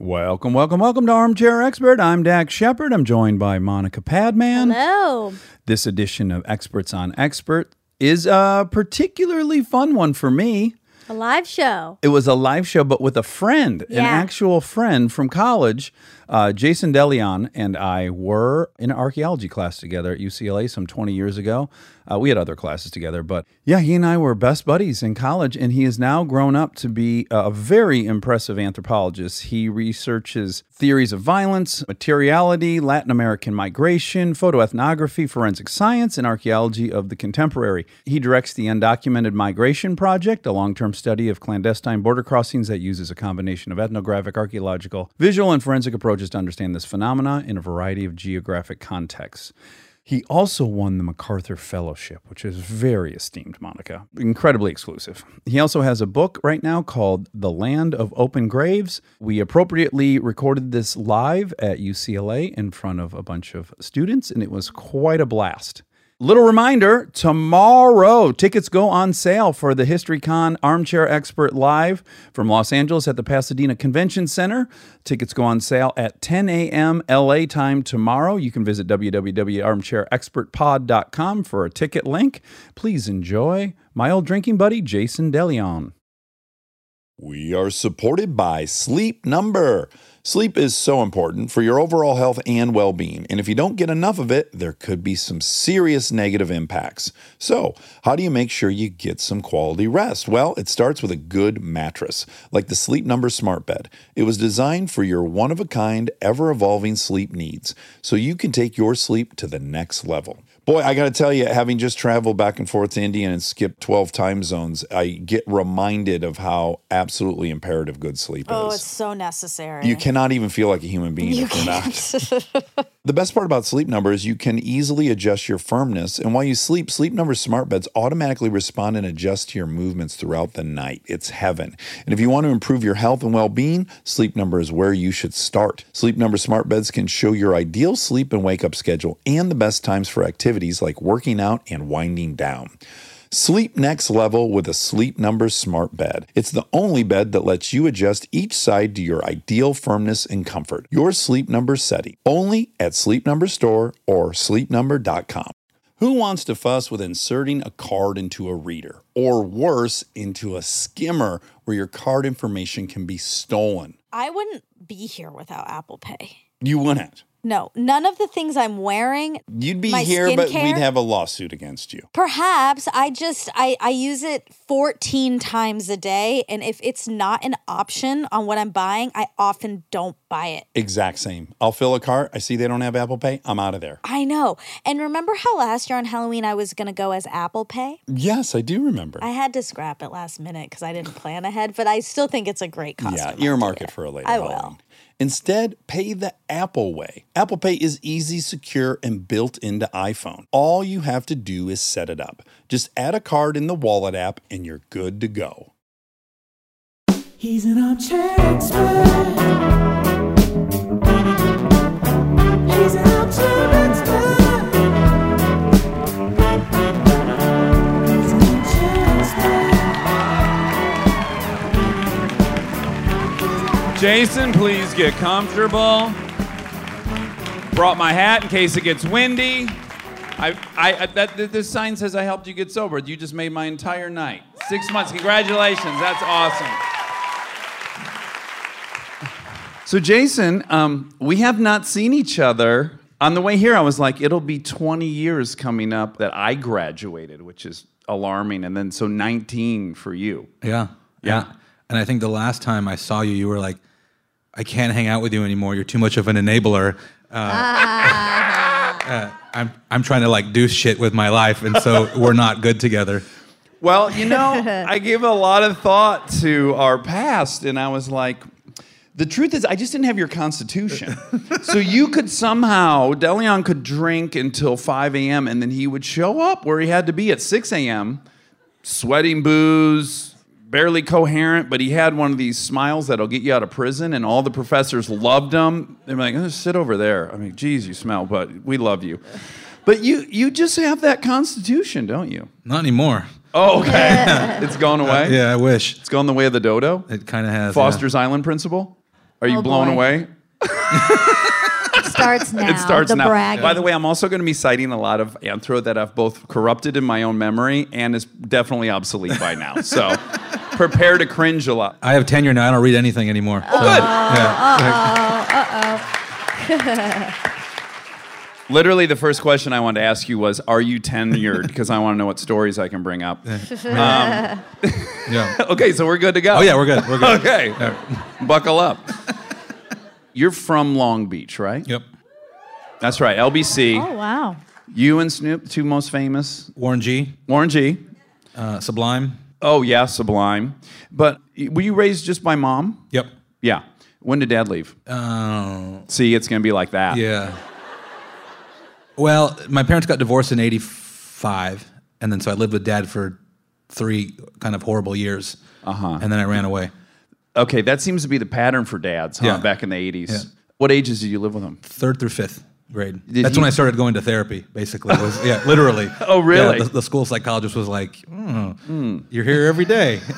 Welcome, welcome, welcome to Armchair Expert. I'm Dax Shepard. I'm joined by Monica Padman. Hello. This edition of Experts on Expert is a particularly fun one for me. A live show. It was a live show, but with a friend, an actual friend from college. Uh, Jason De León and I were in an archaeology class together at UCLA some 20 years ago. Uh, we had other classes together, but yeah, he and I were best buddies in college, and he has now grown up to be a very impressive anthropologist. He researches theories of violence, materiality, Latin American migration, photoethnography, forensic science, and archaeology of the contemporary. He directs the Undocumented Migration Project, a long term study of clandestine border crossings that uses a combination of ethnographic, archaeological, visual, and forensic approaches to understand this phenomena in a variety of geographic contexts. He also won the MacArthur Fellowship, which is very esteemed, Monica. Incredibly exclusive. He also has a book right now called The Land of Open Graves. We appropriately recorded this live at UCLA in front of a bunch of students, and it was quite a blast. Little reminder tomorrow, tickets go on sale for the HistoryCon Armchair Expert Live from Los Angeles at the Pasadena Convention Center. Tickets go on sale at 10 a.m. LA time tomorrow. You can visit www.armchairexpertpod.com for a ticket link. Please enjoy my old drinking buddy, Jason De León. We are supported by Sleep Number. Sleep is so important for your overall health and well being, and if you don't get enough of it, there could be some serious negative impacts. So, how do you make sure you get some quality rest? Well, it starts with a good mattress, like the Sleep Number Smart Bed. It was designed for your one of a kind, ever evolving sleep needs, so you can take your sleep to the next level. Boy, I got to tell you, having just traveled back and forth to India and skipped 12 time zones, I get reminded of how absolutely imperative good sleep Oh, is. Oh, it's so necessary. You cannot even feel like a human being You if you're not. The best part about Sleep Number is you can easily adjust your firmness, and while you sleep, Sleep Number smart beds automatically respond and adjust to your movements throughout the night. It's heaven. And if you want to improve your health and well-being, Sleep Number is where you should start. Sleep Number smart beds can show your ideal sleep and wake up schedule and the best times for activities like working out and winding down. Sleep next level with a Sleep Number smart bed. It's the only bed that lets you adjust each side to your ideal firmness and comfort. Your Sleep Number setting. Only at Sleep Number store or sleepnumber.com. Who wants to fuss with inserting a card into a reader or worse into a skimmer where your card information can be stolen? I wouldn't be here without Apple Pay. You wouldn't. No, none of the things I'm wearing. You'd be here, but we'd have a lawsuit against you. Perhaps I just I I use it 14 times a day and if it's not an option on what I'm buying, I often don't buy it. Exact same. I'll fill a cart. I see they don't have Apple Pay. I'm out of there. I know. And remember how last year on Halloween I was going to go as Apple Pay? Yes, I do remember. I had to scrap it last minute cuz I didn't plan ahead, but I still think it's a great costume. Yeah, earmark it for a later I will. Instead, pay the Apple way. Apple Pay is easy, secure, and built into iPhone. All you have to do is set it up. Just add a card in the wallet app and you're good to go. He's an armchair expert. He's an armchair expert. Jason, please get comfortable. Brought my hat in case it gets windy. I, I, I that, this sign says I helped you get sober. You just made my entire night. Six months. Congratulations. That's awesome. So, Jason, um, we have not seen each other. On the way here, I was like, it'll be 20 years coming up that I graduated, which is alarming. And then, so 19 for you. Yeah. Yeah. And I think the last time I saw you, you were like, I can't hang out with you anymore. You're too much of an enabler. Uh, uh, I'm, I'm trying to like do shit with my life. And so we're not good together. Well, you know, I gave a lot of thought to our past, and I was like, the truth is, I just didn't have your constitution. so you could somehow, De León could drink until 5 a.m., and then he would show up where he had to be at 6 a.m., sweating booze, barely coherent, but he had one of these smiles that'll get you out of prison, and all the professors loved him. They're like, oh, sit over there. I mean, geez, you smell, but we love you. But you, you just have that constitution, don't you? Not anymore. Oh, okay. it's gone away. Uh, yeah, I wish. It's gone the way of the dodo. It kind of has. yeah. Foster's Island principle. Are you Oh, blown boy. away? It starts now. It starts the now. bragging. By the way, I'm also going to be citing a lot of anthro that I've both corrupted in my own memory and is definitely obsolete by now. So prepare to cringe a lot. I have tenure now. I don't read anything anymore. Oh, good. Yeah. Literally, the first question I wanted to ask you was, "Are you tenured?" Because I want to know what stories I can bring up. yeah. okay, so we're good to go. Oh yeah, we're good. We're good. Okay, buckle up. You're from Long Beach, right? Yep. That's right. LBC. oh wow. You and Snoop, two most famous. Warren G. Warren G. Uh, Sublime. Oh yeah, Sublime. But were you raised just by mom? Yep. Yeah. When did dad leave? Uh, See, it's gonna be like that. yeah. Well, my parents got divorced in '85, and then so I lived with dad for three kind of horrible years. Uh-huh. And then I ran away. Okay, that seems to be the pattern for dads, huh? Yeah. Back in the '80s. Yeah. What ages did you live with them? third through fifth grade. Did That's he- when I started going to therapy. Basically, was yeah, literally. Oh, really? Yeah, the, the school psychologist was like, "Hmm, "You're here every day."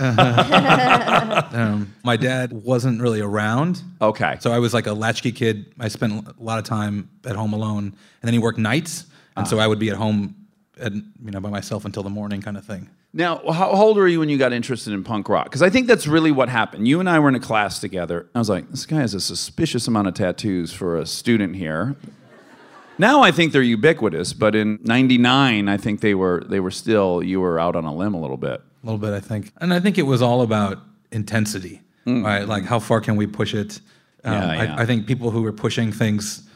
um, my dad wasn't really around, Okay. so I was like a latchkey kid. I spent a lot of time at home alone, and then he worked nights, and Ah. so I would be at home, at, you know, by myself until the morning, kind of thing. Now, how old were you when you got interested in punk rock? Because I think that's really what happened. You and I were in a class together. I was like, this guy has a suspicious amount of tattoos for a student here. Now I think they're ubiquitous, but in '99, I think they were they were still you were out on a limb a little bit. A little bit, I think. And I think it was all about intensity, right? Like, how far can we push it? Um, Mm. Yeah, yeah. I, I think people who are pushing things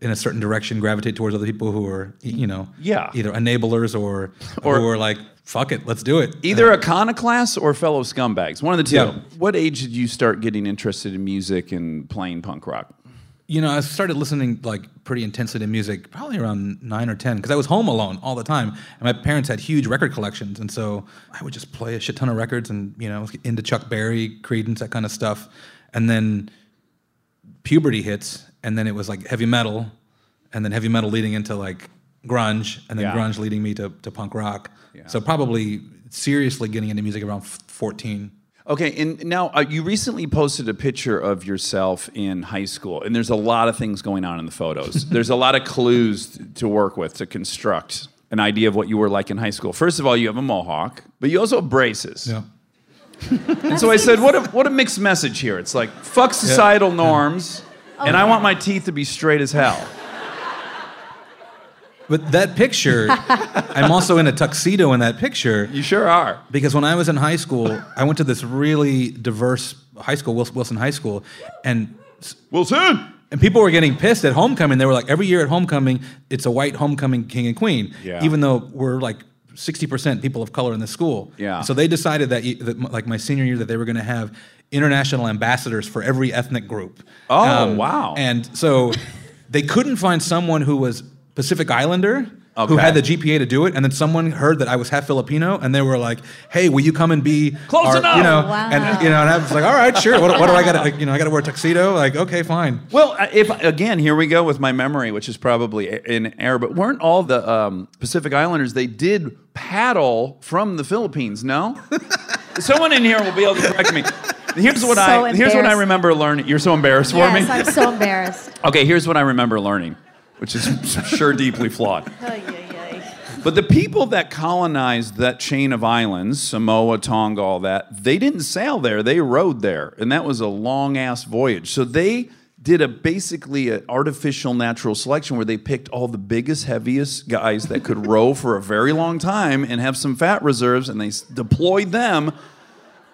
in a certain direction gravitate towards other people who are, you know, Yeah. either enablers or, Or- who are like, fuck it, let's do it. Either iconoclasts or fellow scumbags. One of the two. Yeah. What age did you start getting interested in music and playing punk rock? You know, I started listening like pretty intensely to music probably around nine or ten because I was home alone all the time, and my parents had huge record collections, and so I would just play a shit ton of records, and you know, into Chuck Berry, Creedence, that kind of stuff, and then puberty hits, and then it was like heavy metal, and then heavy metal leading into like grunge, and then Yeah. grunge leading me to, to punk rock. So probably seriously getting into music around fourteen. Okay, and now uh, you recently posted a picture of yourself in high school, and there's a lot of things going on in the photos. there's a lot of clues to work with to construct an idea of what you were like in high school. First of all, you have a mohawk, but you also have braces. Yeah. And so I said, what a, what a mixed message here. It's like, fuck societal norms, and I want my teeth to be straight as hell. But that picture, I'm also in a tuxedo in that picture. You sure are. Because when I was in high school, I went to this really diverse high school, Wilson High School, and Wilson! and people were getting pissed at homecoming. They were like, every year at homecoming, it's a white homecoming king and queen, Yeah. even though we're like. 60% people of color in the school. Yeah. So they decided that, that, like my senior year, that they were going to have international ambassadors for every ethnic group. Um, Oh, wow. And so they couldn't find someone who was Pacific Islander who had the GPA to do it, and then someone heard that I was half Filipino, and they were like, "Hey, will you come and be Close our-" enough. You know, Wow. and you know, and I was like, "All right, sure. What, what do I got? to Like, you know, I got to wear a tuxedo. Like, okay, fine." Well, uh, if again, here we go with my memory, which is probably in error. But weren't all the um, Pacific Islanders? They did paddle from the Philippines. No, someone in here will be able to correct me. Here's what So I here's what I remember learning. You're so embarrassed for Yes, me. I'm so embarrassed. Okay, here's what I remember learning, which is sure deeply flawed. But the people that colonized that chain of islands, Samoa, Tonga, all that, they didn't sail there. They rode there. And that was a long ass voyage. So they did a basically an artificial natural selection where they picked all the biggest, heaviest guys that could row for a very long time and have some fat reserves and they s- deployed them.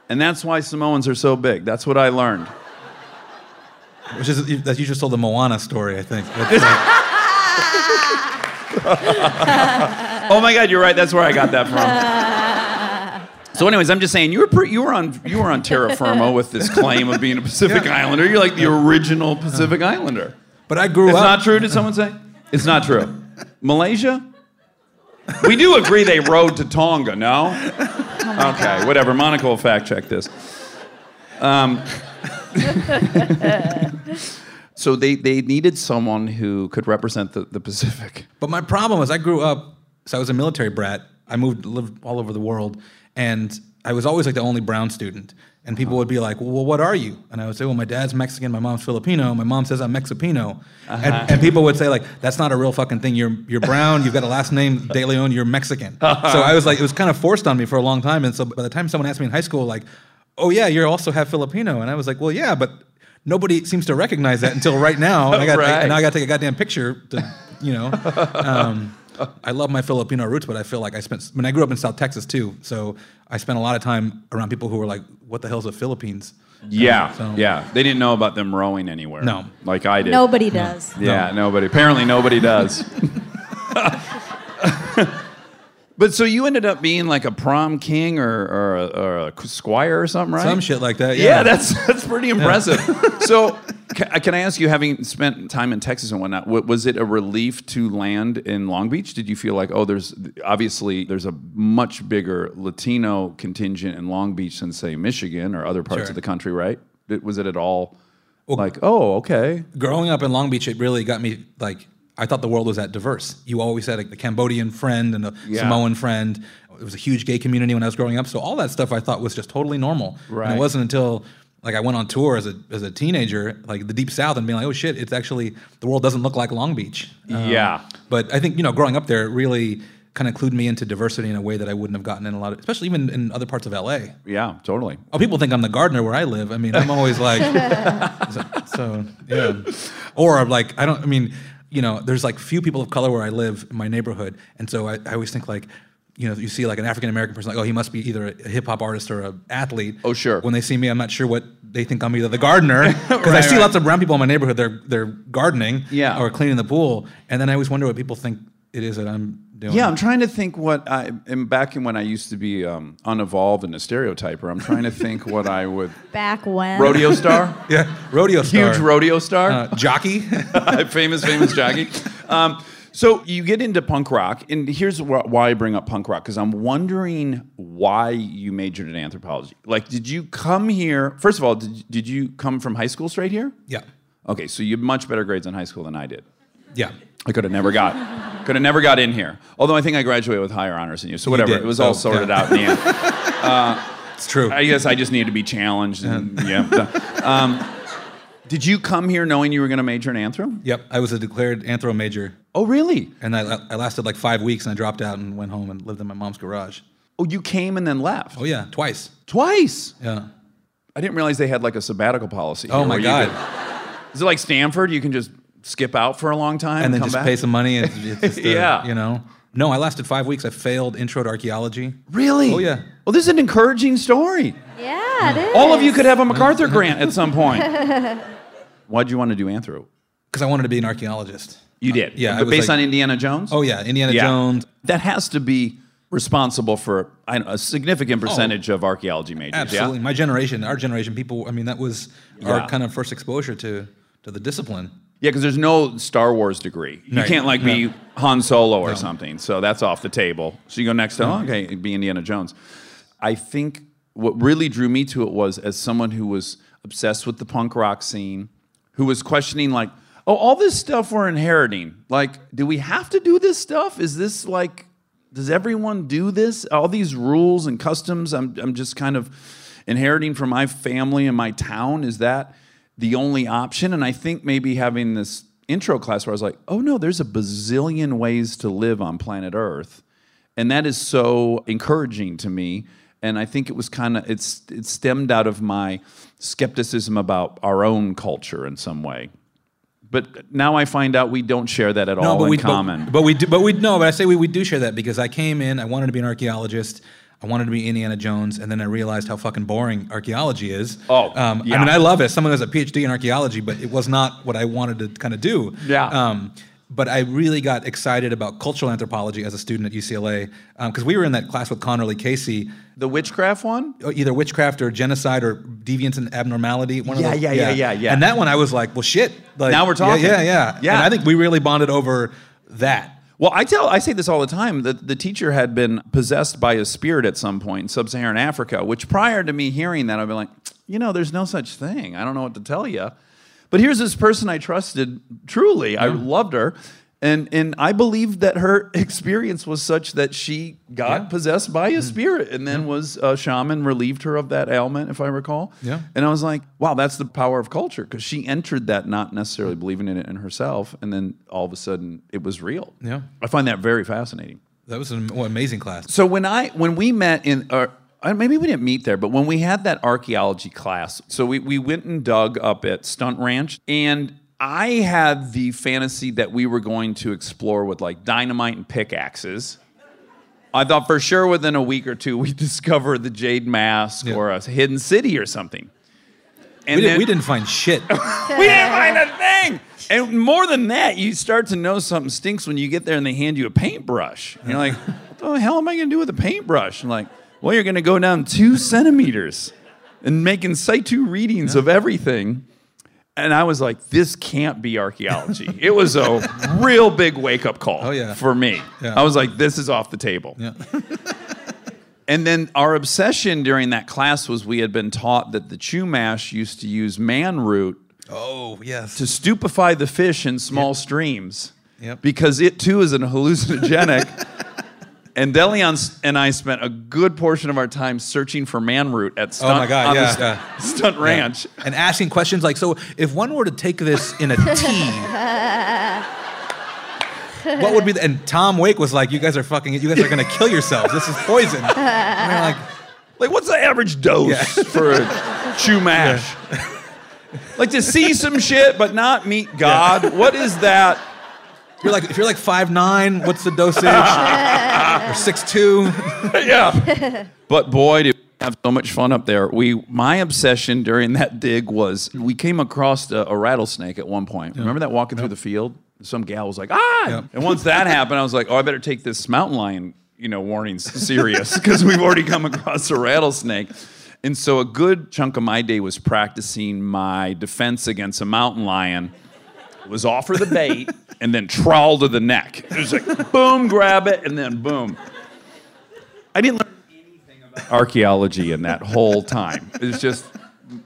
And that's why Samoans are so big. That's what I learned. Which is that you just told the Moana story, I think. That's like- Oh my God, you're right. That's where I got that from. So, anyways, I'm just saying you were pre- you were on you were on terra firma with this claim of being a Pacific Islander. You're like the original Pacific Islander. but I grew It's up. not true. Did someone say? It's not true. Malaysia. We do agree they rode to Tonga. No. okay, whatever. Monica will fact check this. Um, so they, they needed someone who could represent the, the Pacific. But my problem was I grew up, so I was a military brat. I moved, lived all over the world, and I was always like the only brown student. And people would be like, well, what are you? And I would say, well, my dad's Mexican, my mom's Filipino. My mom says I'm Mexipino. And, uh-huh. and people would say, like, that's not a real fucking thing. You're, you're brown, you've got a last name, De Leon, you're Mexican. so I was like, it was kind of forced on me for a long time. And so by the time someone asked me in high school, like, oh, yeah, you also have Filipino. And I was like, well, yeah, but nobody seems to recognize that until right now. And I got Right. and I got to take a goddamn picture to, you know. Um, I love my Filipino roots, but I feel like I spent. I mean, I grew up in South Texas too, so I spent a lot of time around people who were like, "What the hell's the Philippines?" Yeah, So- yeah. They didn't know about them rowing anywhere. No. like I did. Nobody does. Yeah, nobody. Apparently, nobody does. But so you ended up being like a prom king or, or, a, or a squire or something, right? Some shit like that. Yeah, Yeah, that's that's pretty impressive. so, ca- uh, can I ask you, having spent time in Texas and whatnot, wa- was it a relief to land in Long Beach? Did you feel like, oh, there's obviously there's a much bigger Latino contingent in Long Beach than say Michigan or other parts Sure. of the country, right? Was it at all like, oh, okay, growing up in Long Beach, it really got me like I thought the world was that diverse. You always had a, the Cambodian friend and a Yeah. Samoan friend. It was a huge gay community when I was growing up. So all that stuff I thought was just totally normal. And Right. it wasn't until like I went on tour as a as a teenager, like the deep south, and being like, oh shit, it's actually the world doesn't look like Long Beach. Um, Yeah. But I think you know, growing up there, really kind of clued me into diversity in a way that I wouldn't have gotten in a lot of, especially even in other parts of LA. yeah, totally. Oh, people think I'm the gardener where I live. I mean, I'm always like, so, so, yeah. Or like, I don't. I mean, you know, there's like few people of color where I live in my neighborhood, and so I, I always think like, you know, you see like an African American person, like, oh, he must be either a hip hop artist or a athlete. Oh, sure. When they see me, I'm not sure what they think I'm either the gardener because I see right. lots of brown people in my neighborhood. They're they're gardening, Yeah. or cleaning the pool, and then I always wonder what people think it is that I'm doing. Yeah, I'm trying to think what I am back in when I used to be um, unevolved and a stereotyper. I'm trying to think what I would Back when. rodeo star, yeah, rodeo star, huge rodeo star. uh, jockey. famous, famous jockey. Um, so you get into punk rock, and here's wh- why I bring up punk rock because I'm wondering why you majored in anthropology. Like, did you come here? First of all, did, did you come from high school straight here? yeah, Okay, so you had much better grades in high school than I did. yeah. I could have never got, could have never got in here. Although I think I graduated with higher honors than you. So whatever, did, it was all sorted yeah. out in the end. It's true. I guess I just needed to be challenged. And, yeah. Um, did you come here knowing you were going to major in anthro? Yep, I was a declared anthro major, Oh, really? and I, I lasted like five weeks, and I dropped out and went home and lived in my mom's garage. Oh, you came and then left. Oh yeah, twice. Twice. Yeah. I didn't realize they had like a sabbatical policy. Oh my god. could- is it like Stanford? You can just skip out for a long time And then come just back? pay some money. And it's just, uh, Yeah. You know. No, I lasted five weeks. I failed intro to archaeology. Really? Oh, yeah. Well, this is an encouraging story. Yeah, it is. All of you could have a MacArthur grant at some point. Why'd you want to do anthro? Because I wanted to be an archaeologist. You did. yeah, But based like- on Indiana Jones. Oh yeah, Indiana Yeah. Jones. That has to be responsible for I know, a significant percentage of archaeology majors. Oh. Absolutely. Yeah. My generation, our generation, people. I mean, that was Yeah. our kind of first exposure to to the discipline. Yeah, because there's no Star Wars degree. You can't like be Han Solo or No. something. So that's off the table. So you go next to oh, okay, be Indiana Jones. I think what really drew me to it was as someone who was obsessed with the punk rock scene, who was questioning like, oh, all this stuff we're inheriting. Like, do we have to do this stuff? Is this like, does everyone do this? All these rules and customs. I'm I'm just kind of inheriting from my family and my town. Is that the only option? And I think maybe having this intro class where I was like, oh no, there's a bazillion ways to live on planet Earth. And that is so encouraging to me. And I think it was kind of it's it stemmed out of my skepticism about our own culture in some way. But now I find out we don't share that at all in we common. But, but we do. But we no. But I say we, we do share that because I came in. I wanted to be an archaeologist. I wanted to be Indiana Jones, and then I realized how fucking boring archaeology is. Oh, um, yeah. I mean, I love it. Someone has a PhD in archaeology, but it was not what I wanted to kind of do. Yeah. Um, but I really got excited about cultural anthropology as a student at UCLA because we were in that class with Conerly Casey, the witchcraft one? either witchcraft or genocide or deviance and abnormality. One Yeah, of those, yeah, yeah, yeah, yeah. And that one, I was like, well, shit. Like, Now we're talking. Yeah, yeah, yeah. Yeah. And I think we really bonded over that. Well, I tell I say this all the time that the teacher had been possessed by a spirit at some point in sub-Saharan Africa, which prior to me hearing that I'd be like, you know, there's no such thing. I don't know what to tell you. But here's this person I trusted truly. I loved her. And and I believe that her experience was such that she got Yeah. possessed by a spirit, and then was a shaman relieved her of that ailment, if I recall. Yeah. And I was like, wow, that's the power of culture because she entered that not necessarily believing in it in herself, and then all of a sudden it was real. Yeah. I find that very fascinating. That was an amazing class. So when I when we met in uh, uh, maybe we didn't meet there, but when we had that archaeology class, so we we went and dug up at Stunt Ranch, and I had the fantasy that we were going to explore with like dynamite and pickaxes. I thought for sure within a week or two we'd discover the Jade Mask Yeah. or a hidden city or something. And We, did, then- we didn't find shit. we didn't find a thing. And more than that, you start to know something stinks when you get there and they hand you a paintbrush. And you're like, what the hell am I going to do with a paintbrush? And like, well, you're going to go down two centimeters and making situ readings of everything. And I was like, this can't be archaeology. it was a real big wake up call Oh, yeah. for me. Yeah. I was like, this is off the table. yeah. And then our obsession during that class was we had been taught that the Chumash used to use man root Oh yes. to stupefy the fish in small streams Yep. because it too is an hallucinogenic. and De León and I spent a good portion of our time searching for Manroot at Stunt, Oh my God, yeah, st- yeah. Stunt Ranch. and asking questions like, so if one were to take this in a tea, what would be? The, and Tom Wake was like, "You guys are fucking. You guys are gonna kill yourselves. This is poison." Like, Like, what's the average dose Yeah. for a Chumash? like to see some shit but not meet God. What is that? "You're like, if you're like five nine, what's the dosage? or six two? yeah. But boy, did we have so much fun up there. We my obsession during that dig was we came across a, a rattlesnake at one point. Remember that walking through the field? Some gal was like, ah! Yep. And once that happened, I was like, oh, I better take this mountain lion, you know, warnings serious because we've already come across a rattlesnake. And so a good chunk of my day was practicing my defense against a mountain lion was offer the bait and then trawl to the neck. It was like boom, grab it, and then boom. I didn't learn anything about archaeology in that whole time. It was just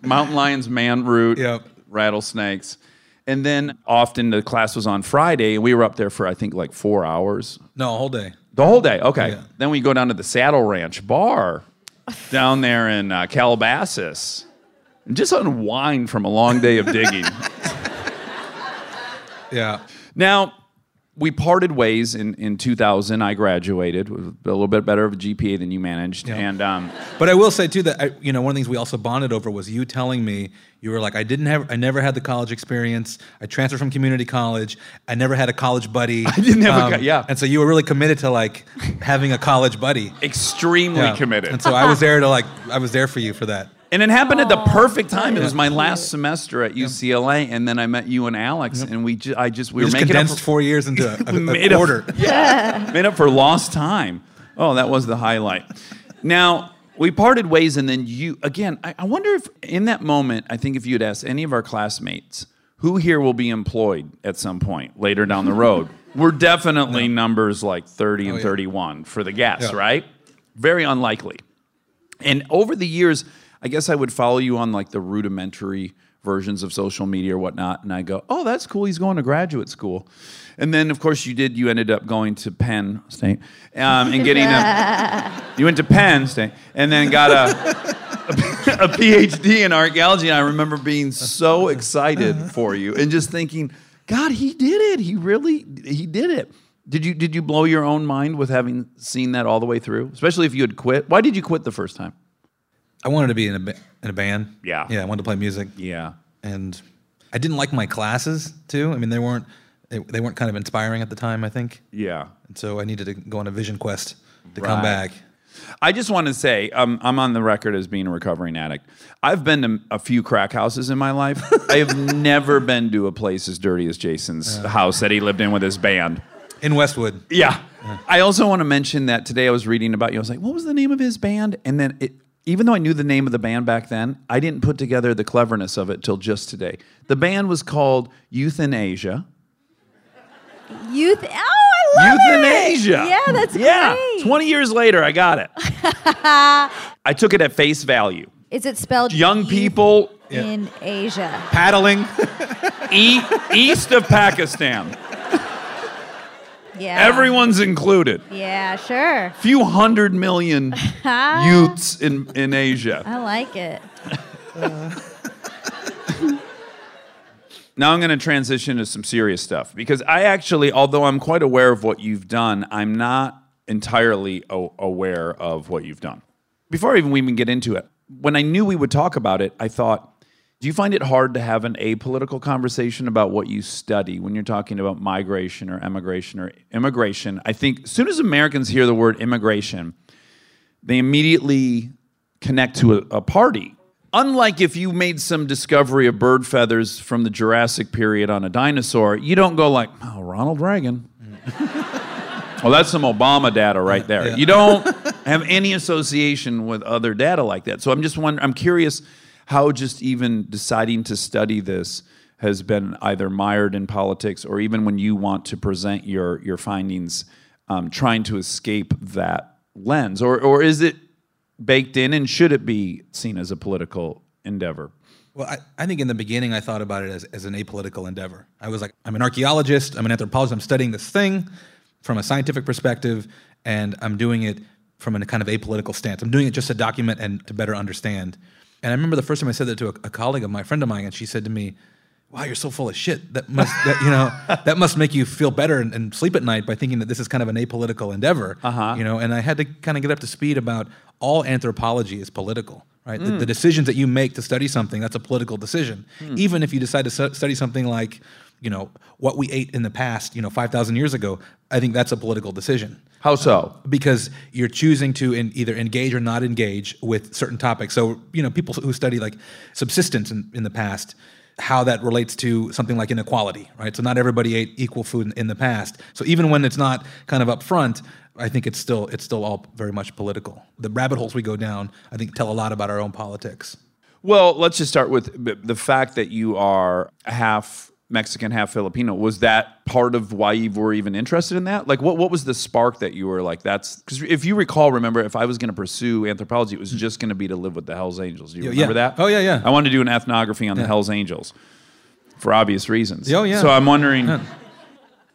mountain lions, man root, Yep. rattlesnakes. And then often the class was on Friday, and we were up there for I think like four hours. No, whole day. The whole day, okay. Yeah. Then we go down to the Saddle Ranch bar down there in uh, Calabasas and just unwind from a long day of digging. Yeah. Now, we parted ways in, in 2000. I graduated with a little bit better of a GPA than you managed. Yeah. And um, But I will say too that I, you know one of the things we also bonded over was you telling me you were like I didn't have I never had the college experience. I transferred from community college. I never had a college buddy. I didn't have a co- yeah. And so you were really committed to like having a college buddy. extremely Yeah. committed. And so I was there to like I was there for you for that. And it happened at the perfect time. It was my last semester at UCLA, and then I met you and Alex, and we ju- I just we We were just making condensed up for, four years into a, a, made a up- yeah, made up for lost time. Oh, that was the highlight. Now we parted ways, and then you again. I, I wonder if in that moment, I think if you'd asked any of our classmates who here will be employed at some point later down the road, we're definitely numbers like thirty and Oh, yeah. thirty-one for the guess, Yeah. right? Very unlikely. And over the years, I guess I would follow you on like the rudimentary versions of social media or whatnot, and I go, "Oh, that's cool. He's going to graduate school." And then, of course, you did. You ended up going to Penn State um, and getting a. You went to Penn State and then got a, a PhD in archaeology. And I remember being so excited for you and just thinking, "God, he did it. He really, he did it." Did you did you blow your own mind with having seen that all the way through? Especially if you had quit. Why did you quit the first time? I wanted to be in a in a band. Yeah. Yeah, I wanted to play music. Yeah. and I didn't like my classes too. I mean, they weren't they, they weren't kind of inspiring at the time. I think, Yeah. and so I needed to go on a vision quest to Right. come back. I just want to say, um, I'm on the record as being a recovering addict. I've been to a few crack houses in my life. I have never been to a place as dirty as Jason's house that he lived in with his band. In Westwood, Yeah. I also want to mention that today I was reading about you. I was like, what was the name of his band? And then it, even though I knew the name of the band back then, I didn't put together the cleverness of it till just today. The band was called Euthanasia. Youth. Oh, I love it. Euthanasia. it. Yeah, that's yeah. great. 20 years later, I got it. I took it at face value. Is it spelled Young youth people in Asia? paddling. e- east of Pakistan. Yeah. Everyone's included. Yeah, sure. Few hundred million youths in, in Asia. I like it. Now I'm going to transition to some serious stuff because I actually, although I'm quite aware of what you've done, I'm not entirely o- aware of what you've done. Before even we even get into it, when I knew we would talk about it, I thought, do you find it hard to have an apolitical conversation about what you study when you're talking about migration or emigration or immigration? I think as soon as Americans hear the word immigration, they immediately connect to a, a party. Unlike if you made some discovery of bird feathers from the Jurassic period on a dinosaur, you don't go like, oh, Ronald Reagan. well, that's some Obama data right there. You don't have any association with other data like that. So I'm just wondering, I'm curious how just even deciding to study this has been either mired in politics or even when you want to present your, your findings, um, trying to escape that lens. Or, or is it baked in and should it be seen as a political endeavor? Well, I, I think in the beginning I thought about it as, as an apolitical endeavor. I was like, I'm an archaeologist, I'm an anthropologist, I'm studying this thing from a scientific perspective, and I'm doing it from a kind of apolitical stance. I'm doing it just to document and to better understand. And I remember the first time I said that to a, a colleague of my friend of mine, and she said to me, Wow, you're so full of shit. That must, that, you know, that must make you feel better and, and sleep at night by thinking that this is kind of an apolitical endeavor. Uh-huh. You know, and I had to kind of get up to speed about all anthropology is political, right? The, the decisions that you make to study something, that's a political decision. Even if you decide to stu- study something like, you know, what we ate in the past, you know, 5,000 years ago, I think that's a political decision How so? because you're choosing to in, either engage or not engage with certain topics. So, you know, people who study like subsistence in, in the past, how that relates to something like inequality, right? So not everybody ate equal food in, in the past. So even when it's not kind of upfront, I think it's still it's still all very much political. The rabbit holes we go down, I think, tell a lot about our own politics. Well, let's just start with the fact that you are half Mexican, half Filipino. Was that part of why you were even interested in that? Like, what, what was the spark that you were like, that's because if you recall, remember, if I was going to pursue anthropology, it was just going to be to live with the Hells Angels. Do you Yeah, remember yeah. that? Oh, yeah, yeah. I wanted to do an ethnography on the Hells Angels for obvious reasons. Oh, yeah. So I'm wondering,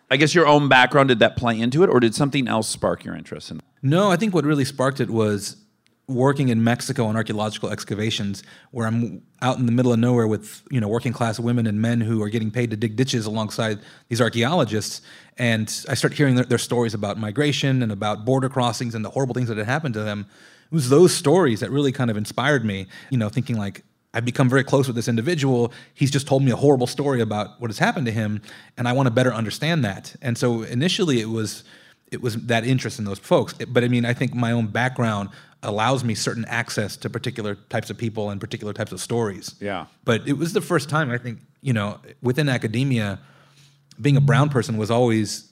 I guess your own background, did that play into it, or did something else spark your interest in No, I think what really sparked it was working in Mexico on archaeological excavations, where I'm out in the middle of nowhere with you know working class women and men who are getting paid to dig ditches alongside these archaeologists, and I start hearing their, their stories about migration and about border crossings and the horrible things that had happened to them. It was those stories that really kind of inspired me. You know, thinking like. I've become very close with this individual. He's just told me a horrible story about what has happened to him, and I want to better understand that. And so initially, it was it was that interest in those folks. But I mean, I think my own background allows me certain access to particular types of people and particular types of stories. Yeah. But it was the first time I think, you know, within academia, being a brown person was always,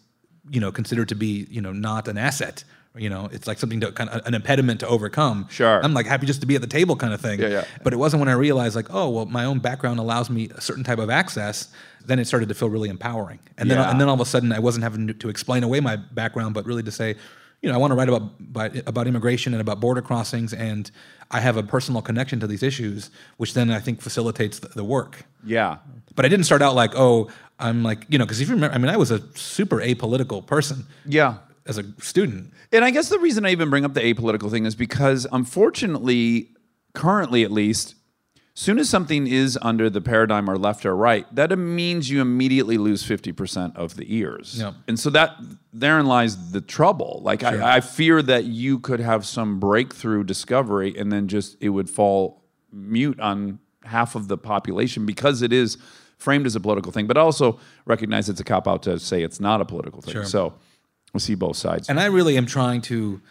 you know, considered to be, you know, not an asset. You know, it's like something to kind of an impediment to overcome. Sure. I'm like happy just to be at the table kind of thing. Yeah, yeah. But it wasn't when I realized like, oh, well, my own background allows me a certain type of access. Then it started to feel really empowering. And then and then all of a sudden I wasn't having to- to explain away my background, but really to say, you know, I want to write about about, immigration and about border crossings, and I have a personal connection to these issues, which then I think facilitates the, the work. Yeah. But I didn't start out like, oh, I'm like, you know, because if you remember, I mean, I was a super apolitical person Yeah. as a student. And I guess the reason I even bring up the apolitical thing is because, unfortunately, currently at least, soon as something is under the paradigm or left or right, that means you immediately lose 50% of the ears. Yeah. And so that therein lies the trouble. Like I, I fear that you could have some breakthrough discovery and then just it would fall mute on half of the population because it is framed as a political thing, but also recognize it's a cop out to say it's not a political thing. Sure. So we'll see both sides. And I really am trying to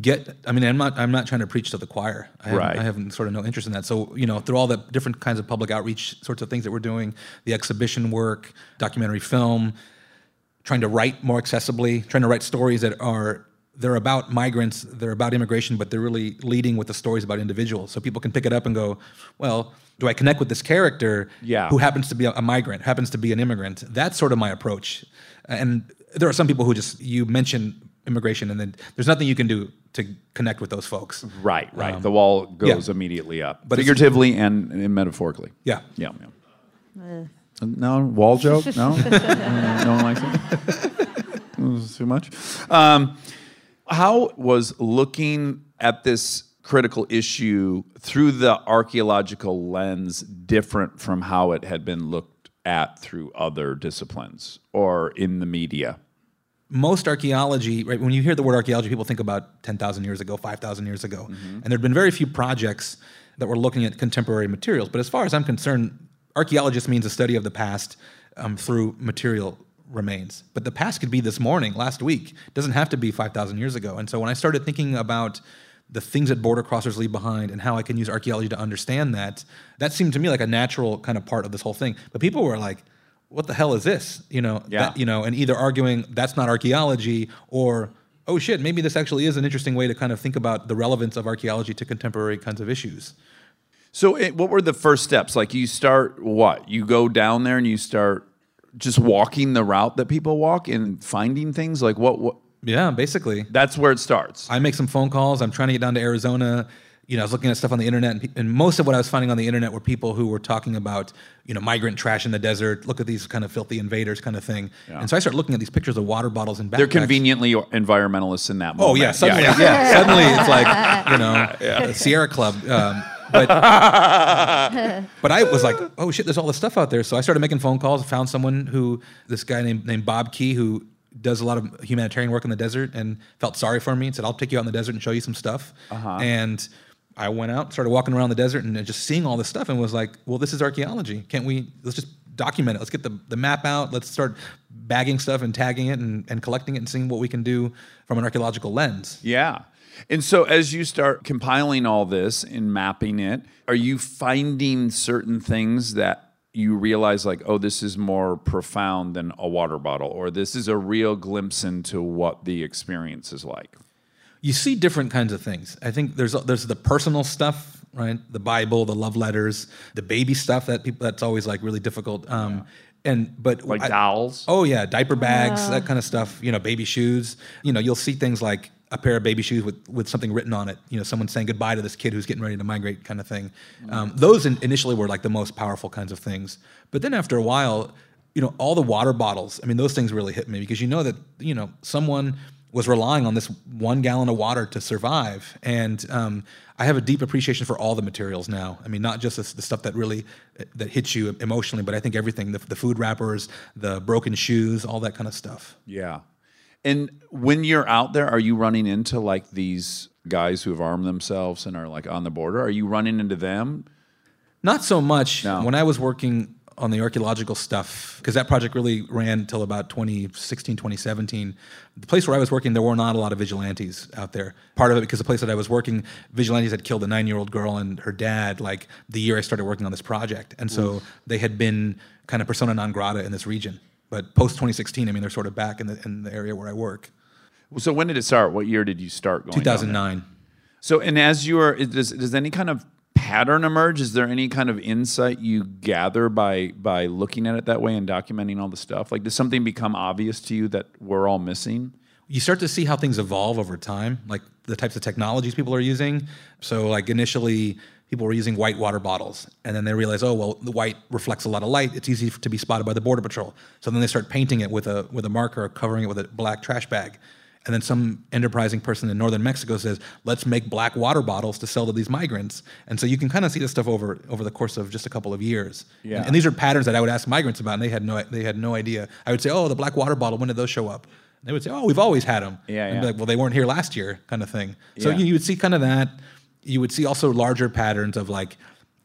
get. I mean, I'm not. I'm not trying to preach to the choir. I haven't, Right. I have sort of no interest in that. So you know, through all the different kinds of public outreach sorts of things that we're doing, the exhibition work, documentary film, trying to write more accessibly, trying to write stories that are they're about migrants, they're about immigration, but they're really leading with the stories about individuals. So people can pick it up and go, well, do I connect with this character Yeah. who happens to be a, a migrant, happens to be an immigrant? That's sort of my approach. And there are some people who just you mention immigration and then there's nothing you can do to connect with those folks. Right, right. Um, the wall goes yeah. immediately up, But but figuratively and, and metaphorically. Yeah. Yeah. yeah. Uh, no wall joke. No, mm, no one likes it. Mm, was too much. Um, how was looking at this critical issue through the archaeological lens different from how it had been looked at through other disciplines or in the media? Most archaeology, right? When you hear the word archaeology, people think about 10,000 years ago, 5,000 years ago. And there'd been very few projects that were looking at contemporary materials. But as far as I'm concerned, archaeologist means a study of the past um, through material remains. But the past could be this morning, last week. It doesn't have to be 5,000 years ago. And so when I started thinking about the things that border crossers leave behind and how I can use archaeology to understand that, that seemed to me like a natural kind of part of this whole thing. But people were like, what the hell is this? You know, Yeah. that, you know, and either arguing that's not archaeology or oh shit, maybe this actually is an interesting way to kind of think about the relevance of archaeology to contemporary kinds of issues. So, it, what were the first steps? Like, you start what? You go down there and you start just walking the route that people walk and finding things. Like, what? what Yeah, basically. that's where it starts. I make some phone calls. I'm trying to get down to Arizona. You know, I was looking at stuff on the internet, and, and most of what I was finding on the internet were people who were talking about, you know, migrant trash in the desert. Look at these kind of filthy invaders, kind of thing. And so I started looking at these pictures of water bottles and backpacks. They're conveniently environmentalists in that moment. Oh yeah, suddenly, yeah, suddenly it's like you know, the Sierra Club. Um, but but I was like, oh shit, there's all this stuff out there. So I started making phone calls. Found someone who this guy named named Bob Key who does a lot of humanitarian work in the desert and felt sorry for me and said, I'll take you out in the desert and show you some stuff. And I went out, started walking around the desert and just seeing all this stuff and was like, well, this is archaeology. Can't we? Let's just document it. Let's get the, the map out. Let's start bagging stuff and tagging it and, and collecting it and seeing what we can do from an archaeological lens. Yeah. And so as you start compiling all this and mapping it, are you finding certain things that you realize like, oh, this is more profound than a water bottle, or this is a real glimpse into what the experience is like? You see different kinds of things. I think there's there's the personal stuff, right? The Bible, the love letters, the baby stuff that people that's always like really difficult. Um, and but Like I- dolls? Oh yeah, diaper bags, that kind of stuff. You know, baby shoes. You know, you'll see things like a pair of baby shoes with with something written on it. You know, someone saying goodbye to this kid who's getting ready to migrate, kind of thing. Um, those in, initially were like the most powerful kinds of things. But then after a while, you know, all the water bottles. I mean, those things really hit me because you know that you know someone was relying on this one gallon of water to survive. And um, I have a deep appreciation for all the materials now. I mean, not just the, the stuff that really that hits you emotionally, but I think everything the, the food wrappers, the broken shoes, all that kind of stuff. Yeah. And when you're out there, are you running into like these guys who have armed themselves and are like on the border? Are you running into them? Not so much. No. When I was working on the archaeological stuff, because that project really ran until about 2016, 2017, the place where I was working, there were not a lot of vigilantes out there. Part of it because the place that I was working, vigilantes had killed a nine year old girl and her dad, like the year I started working on this project. And so they had been kind of persona non grata in this region. But post 2016, I mean, they're sort of back in the, in the area where I work. So when did it start? What year did you start going? down there? 2009. So, and as you are, does, does any kind of pattern emerge? Is there any kind of insight you gather by by looking at it that way and documenting all the stuff? Like, does something become obvious to you that we're all missing? you start to see how things evolve over time, like the types of technologies people are using. So, like initially, people were using white water bottles, and then they realize, oh well, the white reflects a lot of light. It's easy to be spotted by the border patrol. So then they start painting it with a with a marker, or covering it with a black trash bag. And then some enterprising person in northern Mexico says, "Let's make black water bottles to sell to these migrants." And so you can kind of see this stuff over over the course of just a couple of years. Yeah. And, and these are patterns that I would ask migrants about, and they had no they had no idea. I would say, "Oh, the black water bottle. When did those show up?" They would say, "Oh, we've always had them." Yeah, And yeah. be like, well, they weren't here last year, kind of thing. So Yeah. you, you would see kind of that. You would see also larger patterns of like,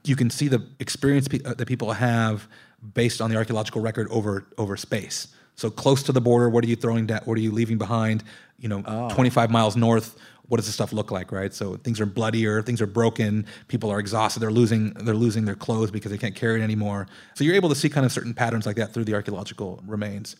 you can see the experience pe- uh, that people have based on the archaeological record over over space. So close to the border, what are you throwing down? What are you leaving behind? You know, Oh. 25 miles north. What does this stuff look like, right? So things are bloodier, things are broken, people are exhausted, they're losing they're losing their clothes because they can't carry it anymore. So you're able to see kind of certain patterns like that through the archaeological remains.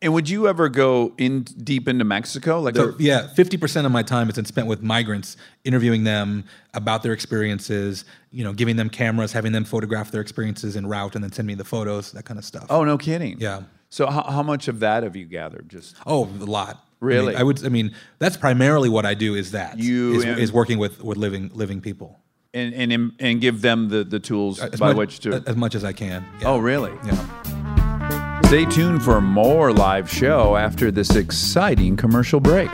And would you ever go in deep into Mexico? Like, So yeah, fifty percent of my time has been spent with migrants, interviewing them about their experiences. You know, giving them cameras, having them photograph their experiences en route, and then send me the photos, that kind of stuff. oh, no kidding. Yeah. So how, how much of that have you gathered? Just Oh, a lot. Really? I, mean, I would. I mean, that's primarily what I do. Is that You is, am- is working with with living living people and and and give them the the tools as by much, which to. as much as I can. Yeah. oh, really? Yeah. Stay tuned for more live show after this exciting commercial break.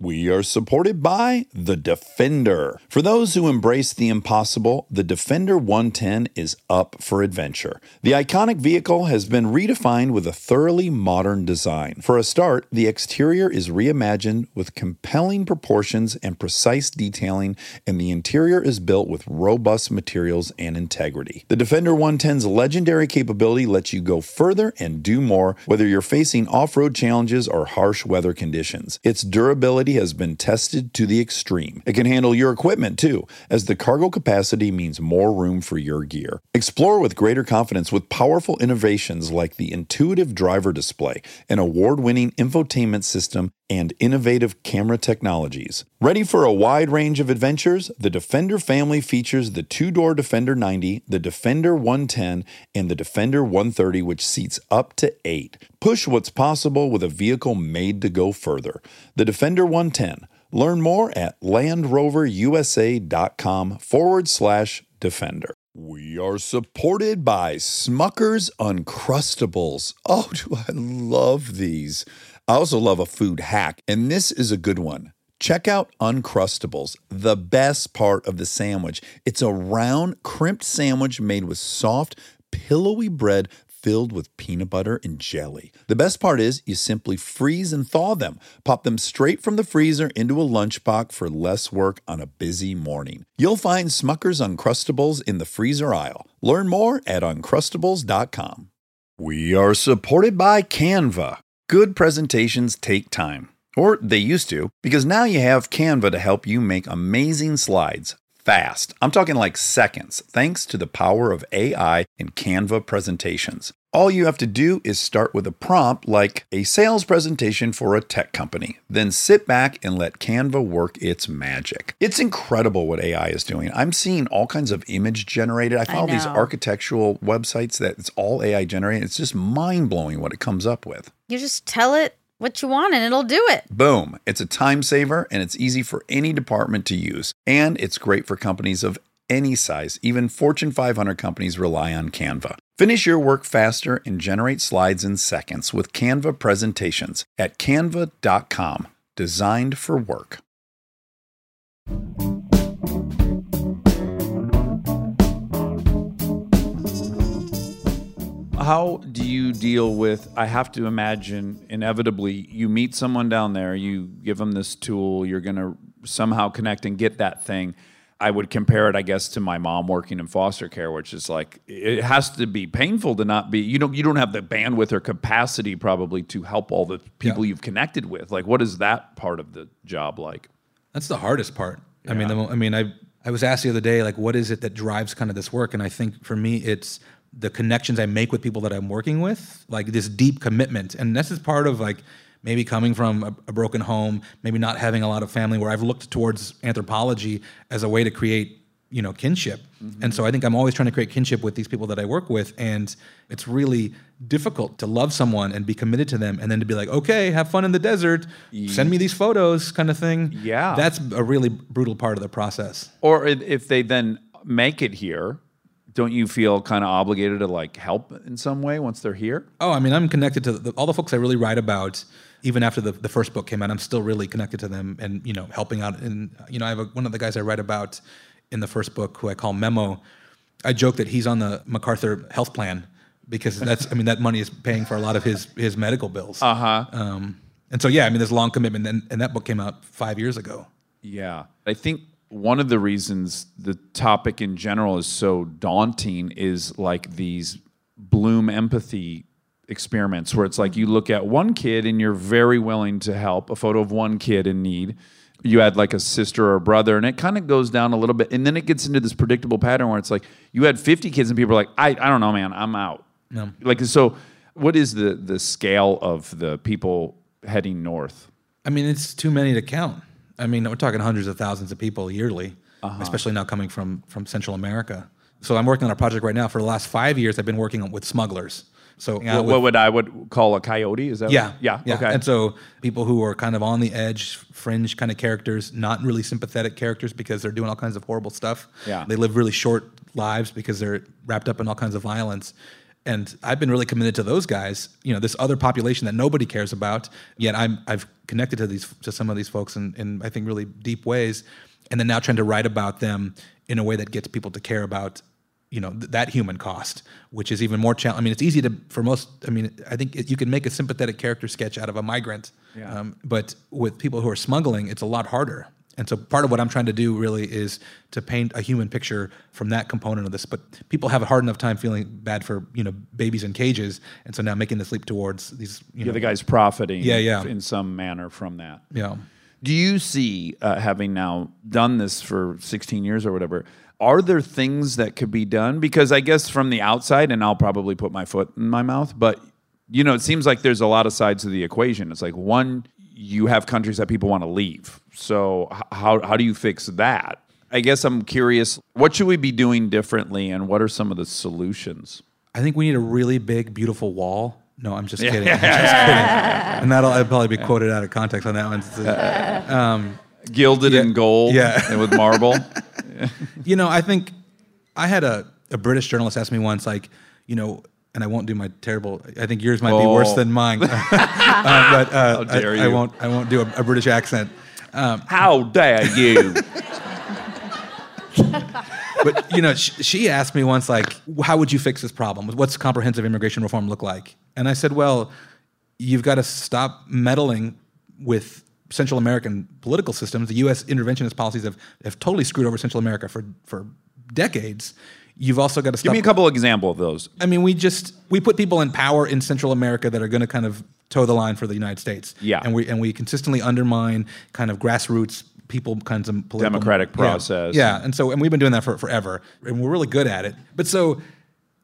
We are supported by the Defender. For those who embrace the impossible, the Defender 110 is up for adventure. The iconic vehicle has been redefined with a thoroughly modern design. For a start, the exterior is reimagined with compelling proportions and precise detailing, and the interior is built with robust materials and integrity. The Defender 110's legendary capability lets you go further and do more, whether you're facing off road challenges or harsh weather conditions. Its durability has been tested to the extreme. It can handle your equipment too, as the cargo capacity means more room for your gear. Explore with greater confidence with powerful innovations like the intuitive driver display, an award winning infotainment system, and innovative camera technologies. Ready for a wide range of adventures? The Defender family features the two door Defender 90, the Defender 110, and the Defender 130, which seats up to eight. Push what's possible with a vehicle made to go further. The Defender 110. Learn more at landroverusa.com forward slash defender. We are supported by Smucker's Uncrustables. Oh, do I love these! I also love a food hack, and this is a good one. Check out Uncrustables, the best part of the sandwich. It's a round, crimped sandwich made with soft, pillowy bread filled with peanut butter and jelly. The best part is you simply freeze and thaw them. Pop them straight from the freezer into a lunchbox for less work on a busy morning. You'll find Smucker's Uncrustables in the freezer aisle. Learn more at uncrustables.com. We are supported by Canva. Good presentations take time, or they used to, because now you have Canva to help you make amazing slides fast. I'm talking like seconds, thanks to the power of AI in Canva presentations. All you have to do is start with a prompt like a sales presentation for a tech company, then sit back and let Canva work its magic. It's incredible what AI is doing. I'm seeing all kinds of image generated. I follow these architectural websites that it's all AI generated. It's just mind blowing what it comes up with. You just tell it what you want and it'll do it. Boom. It's a time saver and it's easy for any department to use. And it's great for companies of any size. Even Fortune 500 companies rely on Canva. Finish your work faster and generate slides in seconds with Canva presentations at canva.com. Designed for work. How do you deal with? I have to imagine, inevitably, you meet someone down there, you give them this tool, you're going to somehow connect and get that thing. I would compare it, I guess, to my mom working in foster care, which is like it has to be painful to not be. You don't you don't have the bandwidth or capacity probably to help all the people you've connected with. Like, what is that part of the job like? That's the hardest part. I mean, the, I mean, I I was asked the other day, like, what is it that drives kind of this work? And I think for me, it's the connections I make with people that I'm working with, like this deep commitment. And this is part of like maybe coming from a, a broken home, maybe not having a lot of family, where I've looked towards anthropology as a way to create, you know, kinship. Mm-hmm. And so I think I'm always trying to create kinship with these people that I work with, and it's really difficult to love someone and be committed to them, and then to be like, okay, have fun in the desert, send me these photos, kind of thing. Yeah. that's a really brutal part of the process. Or if if they then make it here, don't you feel kind of obligated to like help in some way once they're here? Oh, I mean, I'm connected to the, all the folks I really write about. Even after the, the first book came out, I'm still really connected to them, and you know, helping out. And you know, I have a, one of the guys I write about in the first book, who I call Memo. I joke that he's on the MacArthur health plan because that's, I mean, that money is paying for a lot of his his medical bills. Uh huh. Um, and so, yeah, I mean, there's a long commitment, and, and that book came out five years ago. Yeah. I think one of the reasons the topic in general is so daunting is like these bloom empathy experiments where it's like you look at one kid and you're very willing to help a photo of one kid in need you had like a sister or a brother and it kind of goes down a little bit and then it gets into this predictable pattern where it's like you had 50 kids and people are like i, I don't know man i'm out No. like so what is the the scale of the people heading north I mean, it's too many to count. I mean, we're talking hundreds of thousands of people yearly, uh-huh. especially now coming from from Central America. So I'm working on a project right now. For the last five years, I've been working with smugglers. So what, what would i would call a coyote is that Yeah, yeah okay And so people who are kind of on the edge, fringe kind of characters, not really sympathetic characters because they're doing all kinds of horrible stuff. Yeah. they live really short lives because they're wrapped up in all kinds of violence. And I've been really committed to those guys. You know, this other population that nobody cares about. Yet I'm I've connected to these to some of these folks in, in I think really deep ways, and then now trying to write about them in a way that gets people to care about you know th- that human cost, which is even more challenging. I mean, it's easy to for most. I mean, I think it, you can make a sympathetic character sketch out of a migrant, um, but with people who are smuggling, it's a lot harder. And so part of what I'm trying to do really is to paint a human picture from that component of this. But people have a hard enough time feeling bad for you know babies in cages, and so now making this leap towards these. You Yeah, know, the guy's profiting Yeah, yeah. in some manner from that. Yeah. Do you see, uh, having now done this for 16 years or whatever, are there things that could be done? Because I guess from the outside, and I'll probably put my foot in my mouth, but you know, it seems like there's a lot of sides to the equation. It's like one, you have countries that people want to leave. So how how do you fix that? I guess I'm curious, what should we be doing differently, and what are some of the solutions? I think we need a really big, beautiful wall. No, I'm just kidding. I'm just kidding. And that'll I'll probably be quoted out of context on that one. Um, Gilded in gold, yeah. and with marble. You know, I think I had a, a British journalist ask me once, like, you know, and I won't do my terrible. I think yours might be worse Oh. than mine, uh, but uh, dare I, I won't. I won't do a, a British accent. How dare you? But you know, sh- she asked me once, like, how would you fix this problem? What's comprehensive immigration reform look like? And I said, well, you've got to stop meddling with Central American political systems. The U.S. interventionist policies have, have totally screwed over Central America for for decades. You've also got to stop. Give me a couple of example of those. I mean, we just we put people in power in Central America that are going to kind of toe the line for the United States. Yeah. and we and we consistently undermine kind of grassroots people kinds of political Democratic Yeah. process. Yeah. and so and we've been doing that for forever, and we're really good at it. But so.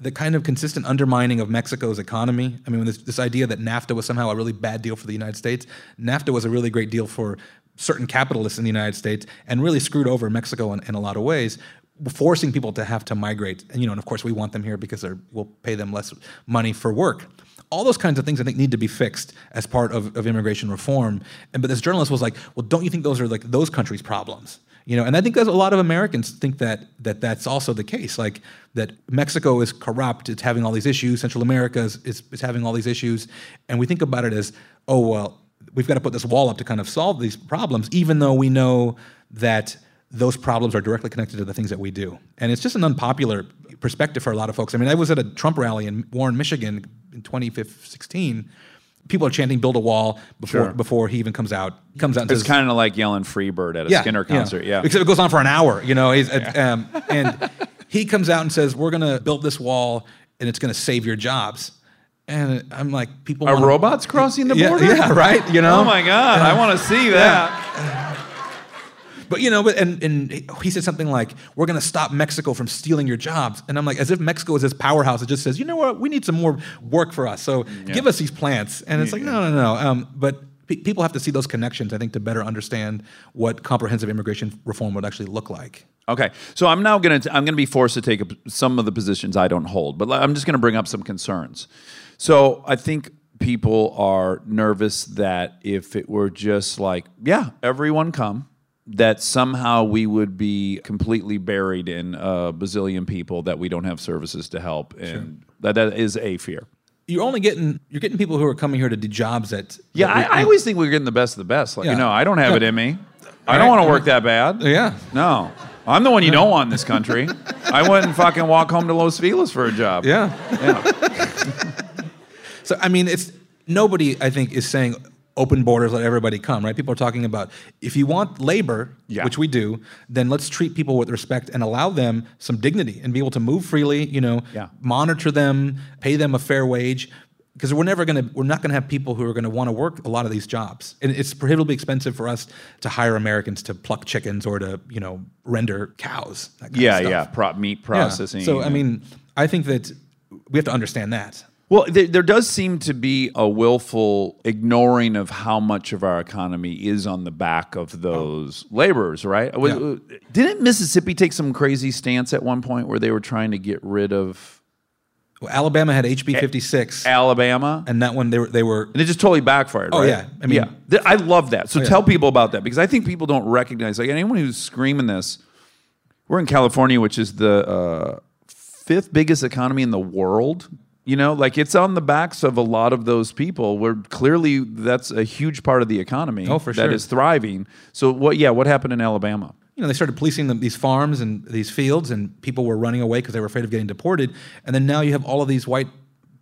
The kind of consistent undermining of Mexico's economy. I mean, this, this idea that NAFTA was somehow a really bad deal for the United States. NAFTA was a really great deal for certain capitalists in the United States and really screwed over Mexico in, in a lot of ways, forcing people to have to migrate. And, you know, and of course, we want them here because we'll pay them less money for work. All those kinds of things I think need to be fixed as part of, of immigration reform. And but this journalist was like, "Well, don't you think those are like those countries' problems?" You know, and I think there's a lot of Americans think that that that's also the case. Like that Mexico is corrupt, it's having all these issues. Central America is, is, is having all these issues, and we think about it as, oh well, we've got to put this wall up to kind of solve these problems, even though we know that those problems are directly connected to the things that we do. And it's just an unpopular perspective for a lot of folks. I mean, I was at a Trump rally in Warren, Michigan in 2016. People are chanting "Build a wall" before Sure. before he even comes out. Comes out and It's kind of like yelling Freebird at a Skynyrd concert. Yeah. Except it goes on for an hour, you know. He's, um, and he comes out and says, "We're going to build this wall, and it's going to save your jobs." And I'm like, people Are robots crossing the Yeah, border? yeah, right. You know. Oh my God, I want to see that. But you know, but and, and he said something like, "We're going to stop Mexico from stealing your jobs," and I'm like, as if Mexico is this powerhouse that just says, "You know what? We need some more work for us, so give us these plants." And it's like, no, no, no. Um, but pe- people have to see those connections, I think, to better understand what comprehensive immigration reform would actually look like. Okay, so I'm now going to I'm going to be forced to take up some of the positions I don't hold, but I'm just going to bring up some concerns. So I think people are nervous that if it were just like, yeah, everyone come, that somehow we would be completely buried in a bazillion people that we don't have services to help, and that that is a fear. You're only getting you're getting people who are coming here to do jobs that Yeah, that I, I always think we're getting the best of the best. Like, Yeah. you know, I don't have it in me. I don't want to work that bad. yeah. No. I'm the one you don't want in this country. I wouldn't fucking walk home to Los Feliz for a job. Yeah. yeah. so I mean, it's nobody. I think is saying open borders, let everybody come. Right? People are talking about if you want labor, Yeah. which we do, then let's treat people with respect and allow them some dignity and be able to move freely. You know, Yeah. monitor them, pay them a fair wage. Because we're never gonna, we're not gonna have people who are gonna want to work a lot of these jobs, and it's prohibitively expensive for us to hire Americans to pluck chickens or to, you know, render cows. that kind of Yeah, stuff. yeah. Pro- meat Yeah. processing. So I mean, I think that we have to understand that. Well, there, there does seem to be a willful ignoring of how much of our economy is on the back of those laborers, right? Yeah. Didn't Mississippi take some crazy stance at one point where they were trying to get rid of Well, Alabama had HB 56, Alabama? and that one they were they were And it just totally backfired. Oh, right? yeah. I mean- yeah. I love that. So yeah. tell people about that because I think people don't recognize like anyone who's screaming this. We're in California, which is the uh, fifth biggest economy in the world. You know, like it's on the backs of a lot of those people. Where clearly that's a huge part of the economy. Oh, for that sure. is thriving. So what? Yeah, what happened in Alabama? you know, they started policing them, these farms and these fields, and people were running away because they were afraid of getting deported. And then now you have all of these white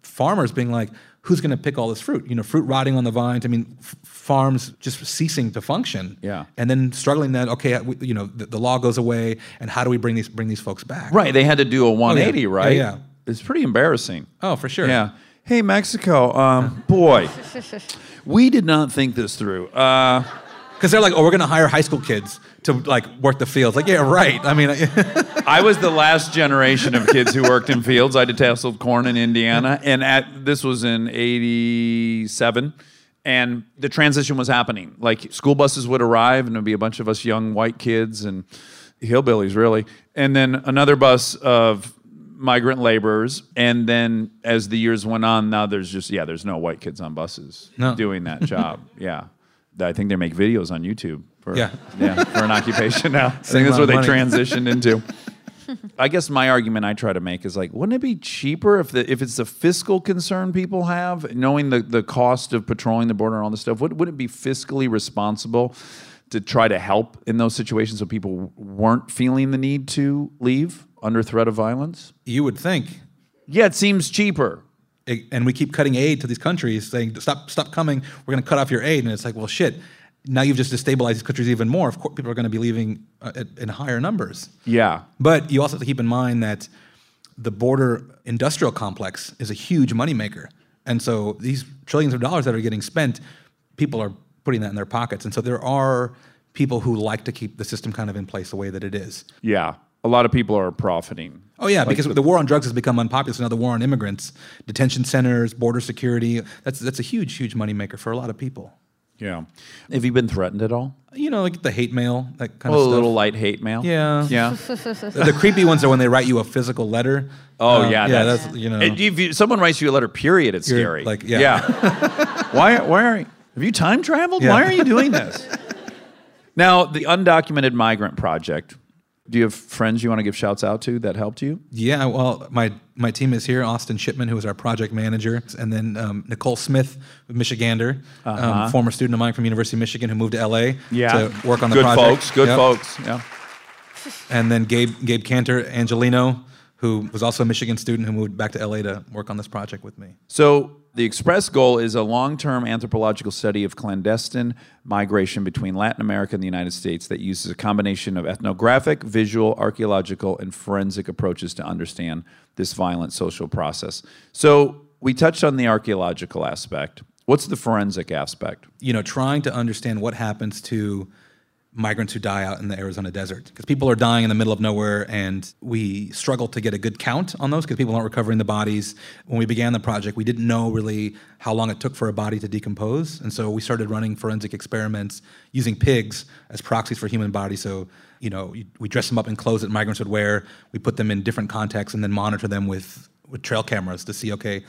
farmers being like, "Who's going to pick all this fruit?" You know, fruit rotting on the vines. I mean, f- farms just ceasing to function. Yeah. And then struggling that okay, we, you know, the, the law goes away, and how do we bring these bring these folks back? Right, they had to do a 180. Yeah, Right. yeah. It's pretty embarrassing. Oh, for sure. Yeah. Hey, Mexico. Um, boy, we did not think this through. Uh, Because they're like, oh, we're going to hire high school kids to like work the fields. Like, yeah, right. I mean, I was the last generation of kids who worked in fields. I did tasseled corn in Indiana, and at this was in '87, and the transition was happening. Like school buses would arrive, and there'd be a bunch of us young white kids and hillbillies, really, and then another bus of migrant laborers, and then as the years went on, now there's just yeah, there's no white kids on buses No. doing that job. yeah, I think they make videos on YouTube. For, Yeah. yeah, for an occupation now. I think that's what they money. transitioned into. I guess my argument I try to make is like, wouldn't it be cheaper if the if it's the fiscal concern people have, knowing the, the cost of patrolling the border and all this stuff, would, would it be fiscally responsible to try to help in those situations so people weren't feeling the need to leave under threat of violence? you would think. Yeah, it seems cheaper. it- and we keep cutting aid to these countries, saying stop, stop coming. We're going to cut off your aid, and it's like, well, shit. Now you've just destabilized these countries even more. Of course, people are going to be leaving uh, in higher numbers. Yeah. But you also have to keep in mind that the border industrial complex is a huge moneymaker, and so these trillions of dollars that are getting spent, people are putting that in their pockets, and so there are people who like to keep the system kind of in place the way that it is. Yeah. A lot of people are profiting. Oh yeah, because the war on drugs has become unpopular. So now the war on immigrants, detention centers, border security, that's that's a huge, huge moneymaker for a lot of people. Yeah. Have you been threatened at all? You know, like the hate mail, that kind Oh, of a little light hate mail? Yeah. Yeah. The, the creepy ones are when they write you a physical letter. Oh Um, yeah, yeah. That's, you know. And If you, someone writes you a letter, period, it's You're scary. like, yeah. why? Why are? Have you time traveled? Yeah. Why are you doing this? now, the undocumented migrant project. Do you have friends you want to give shouts out to that helped you? Yeah, well, my my team is here. Austin Shipman, who is our project manager, and then um, Nicole Smith, Michigander, um, former student of mine from University of Michigan, who moved to LA to work on the project. good project. folks. Good Yep. folks. Yeah. And then Gabe Gabe Cantor Angelino, who was also a Michigan student who moved back to LA to work on this project with me. So the express goal is a long-term anthropological study of clandestine migration between Latin America and the United States that uses a combination of ethnographic, visual, archaeological, and forensic approaches to understand this violent social process. So we touched on the archaeological aspect. What's the forensic aspect? you know, trying to understand what happens to migrants who die out in the Arizona desert. Because people are dying in the middle of nowhere, and we struggle to get a good count on those because people aren't recovering the bodies. When we began the project, we didn't know really how long it took for a body to decompose. And so we started running forensic experiments using pigs as proxies for human bodies. So, you know, we dress them up in clothes that migrants would wear, we put them in different contexts, and then monitor them with, with trail cameras to see, okay,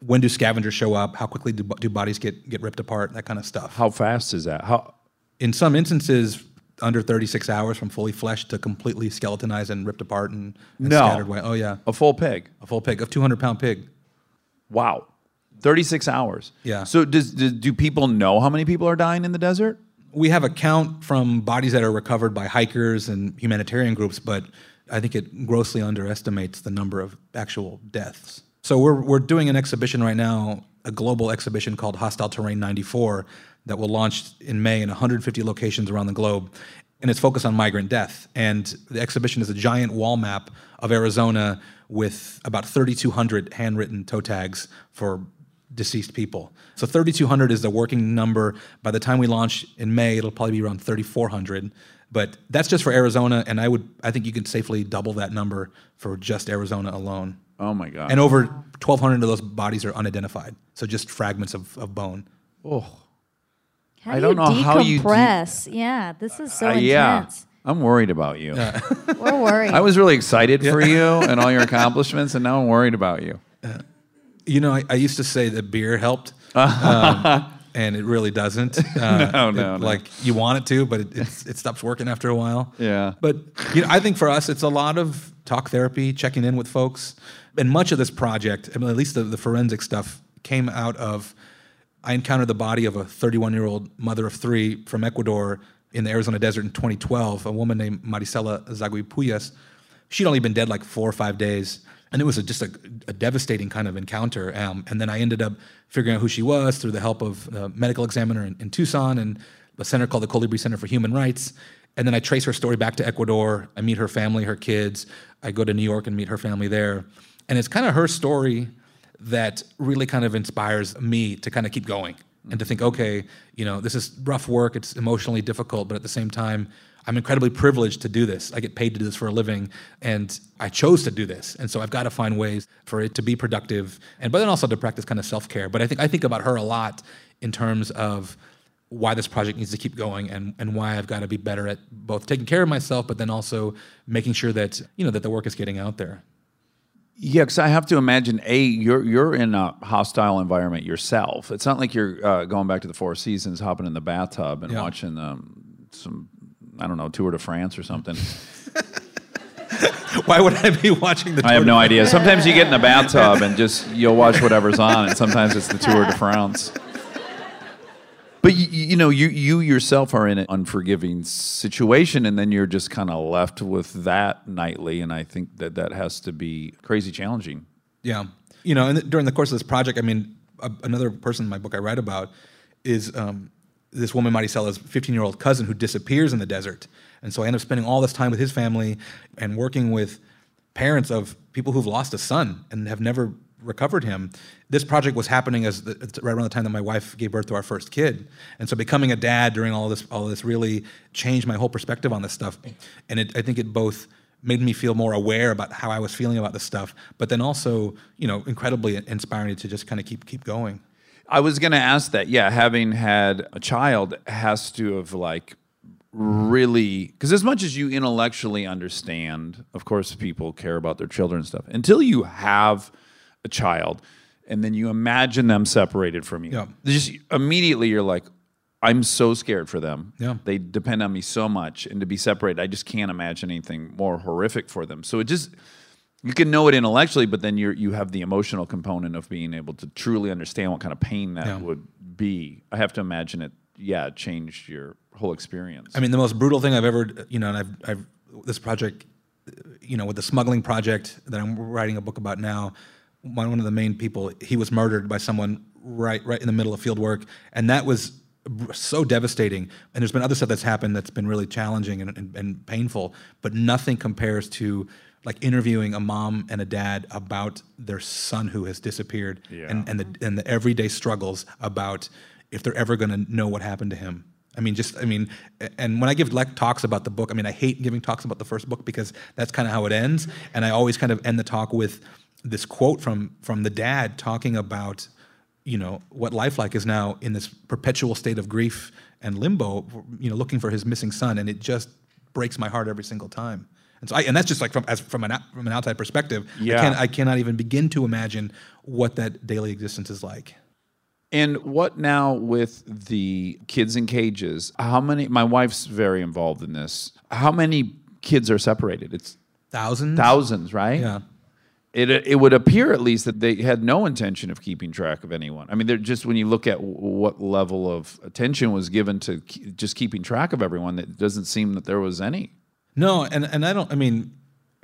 when do scavengers show up? How quickly do, do bodies get, get ripped apart? That kind of stuff. How fast is that? How in some instances, under 36 hours from fully fleshed to completely skeletonized and ripped apart and, and No. scattered away. Oh, yeah. a full pig? A full pig, a 200 pound pig. Wow. 36 hours. Yeah. So does, do, do people know how many people are dying in the desert? We have a count from bodies that are recovered by hikers and humanitarian groups, but I think it grossly underestimates the number of actual deaths. So we're, we're doing an exhibition right now, a global exhibition called Hostile Terrain 94 that will launch in May in 150 locations around the globe. And it's focused on migrant death. And the exhibition is a giant wall map of Arizona with about 3,200 handwritten toe tags for deceased people. So 3,200 is the working number. By the time we launch in May, it'll probably be around 3,400. But that's just for Arizona, and I would I think you can safely double that number for just Arizona alone. Oh my God. And over 1,200 of those bodies are unidentified, so just fragments of, of bone. Oh. How I do don't you know how you de- decompress? yeah, this is so Uh, intense. yeah. I'm worried about you. We're worried. I was really excited for you and all your accomplishments, and now I'm worried about you. You know, I, I used to say that beer helped. Um, and it really doesn't. Uh, No, no, it- no. Like you want it to, but it, it's, it stops working after a while. Yeah. But you know, I think for us, it's a lot of talk therapy, checking in with folks, and much of this project, I mean, at least the, the forensic stuff, came out of. I encountered the body of a 31 year old mother of three from Ecuador in the Arizona desert in 2012. A woman named Maricela Zhagüi Puyas. She'd only been dead like four or five days. And it was a, just a, a devastating kind of encounter. Um, and then I ended up figuring out who she was through the help of a medical examiner in, in Tucson and a center called the Colibri Center for Human Rights. And then I trace her story back to Ecuador. I meet her family, her kids. I go to New York and meet her family there. And it's kind of her story that really kind of inspires me to kind of keep going and to think, okay, you know, this is rough work, it's emotionally difficult, but at the same time, I'm incredibly privileged to do this. I get paid to do this for a living, and I chose to do this, and so I've got to find ways for it to be productive, and but then also to practice kind of self care. But I think I think about her a lot in terms of why this project needs to keep going and, and why I've got to be better at both taking care of myself, but then also making sure that you know that the work is getting out there. Yeah, because I have to imagine a you're you're in a hostile environment yourself. It's not like you're uh, going back to the Four Seasons, hopping in the bathtub and Yeah. watching um, some I don't know Tour de France or something. Why would I be watching the? I have no idea. Sometimes you get in the bathtub and just you'll watch whatever's on, and sometimes it's the Tour de France. But you, you know, you you yourself are in an unforgiving situation, and then you're just kind of left with that nightly. And I think that that has to be crazy challenging. Yeah, you know, and th- during the course of this project, I mean, a, another person in my book I write about is um, this woman Maricela's 15 year old cousin who disappears in the desert, and so I end up spending all this time with his family and working with parents of people who've lost a son and have never recovered him. This project was happening as the, right around the time that my wife gave birth to our first kid, and so becoming a dad during all this all this really changed my whole perspective on this stuff, and it, I think it both made me feel more aware about how I was feeling about this stuff, but then also you know incredibly inspiring to just kind of keep keep going. I was going to ask that. Yeah, having had a child has to have like really because as much as you intellectually understand, of course, people care about their children and stuff. Until you have a child, and then you imagine them separated from you, Yeah. just immediately you're like, I'm so scared for them. Yeah. They depend on me so much, and to be separated, I just can't imagine anything more horrific for them. So it just you can know it intellectually, but then you you have the emotional component of being able to truly understand what kind of pain that Yeah. would be. I have to imagine it. Yeah, changed your whole experience. I mean, the most brutal thing I've ever, you know, and I've, I've this project, you know, with the smuggling project that I'm writing a book about now. One of the main people, he was murdered by someone right, right in the middle of field work, and that was so devastating. And there's been other stuff that's happened that's been really challenging and, and, and painful, but nothing compares to like interviewing a mom and a dad about their son who has disappeared, and and the and the everyday struggles about if they're ever going to know what happened to him. I mean, just I mean, and when I give like talks about the book, I mean, I hate giving talks about the first book because that's kind of how it ends, and I always kind of end the talk with this quote from from the dad talking about you know what life like is now in this perpetual state of grief and limbo, you know, looking for his missing son, and it just breaks my heart every single time. And so, I, and that's just like from as from an from an outside perspective. Yeah. I, can't, I cannot even begin to imagine what that daily existence is like. And what now with the kids in cages? How many? My wife's very involved in this. How many kids are separated? It's Thousands, thousands, right? Yeah. It it would appear at least that they had no intention of keeping track of anyone. I mean, they're just when you look at what level of attention was given to ke- just keeping track of everyone, it doesn't seem that there was any. No, and and I don't. I mean,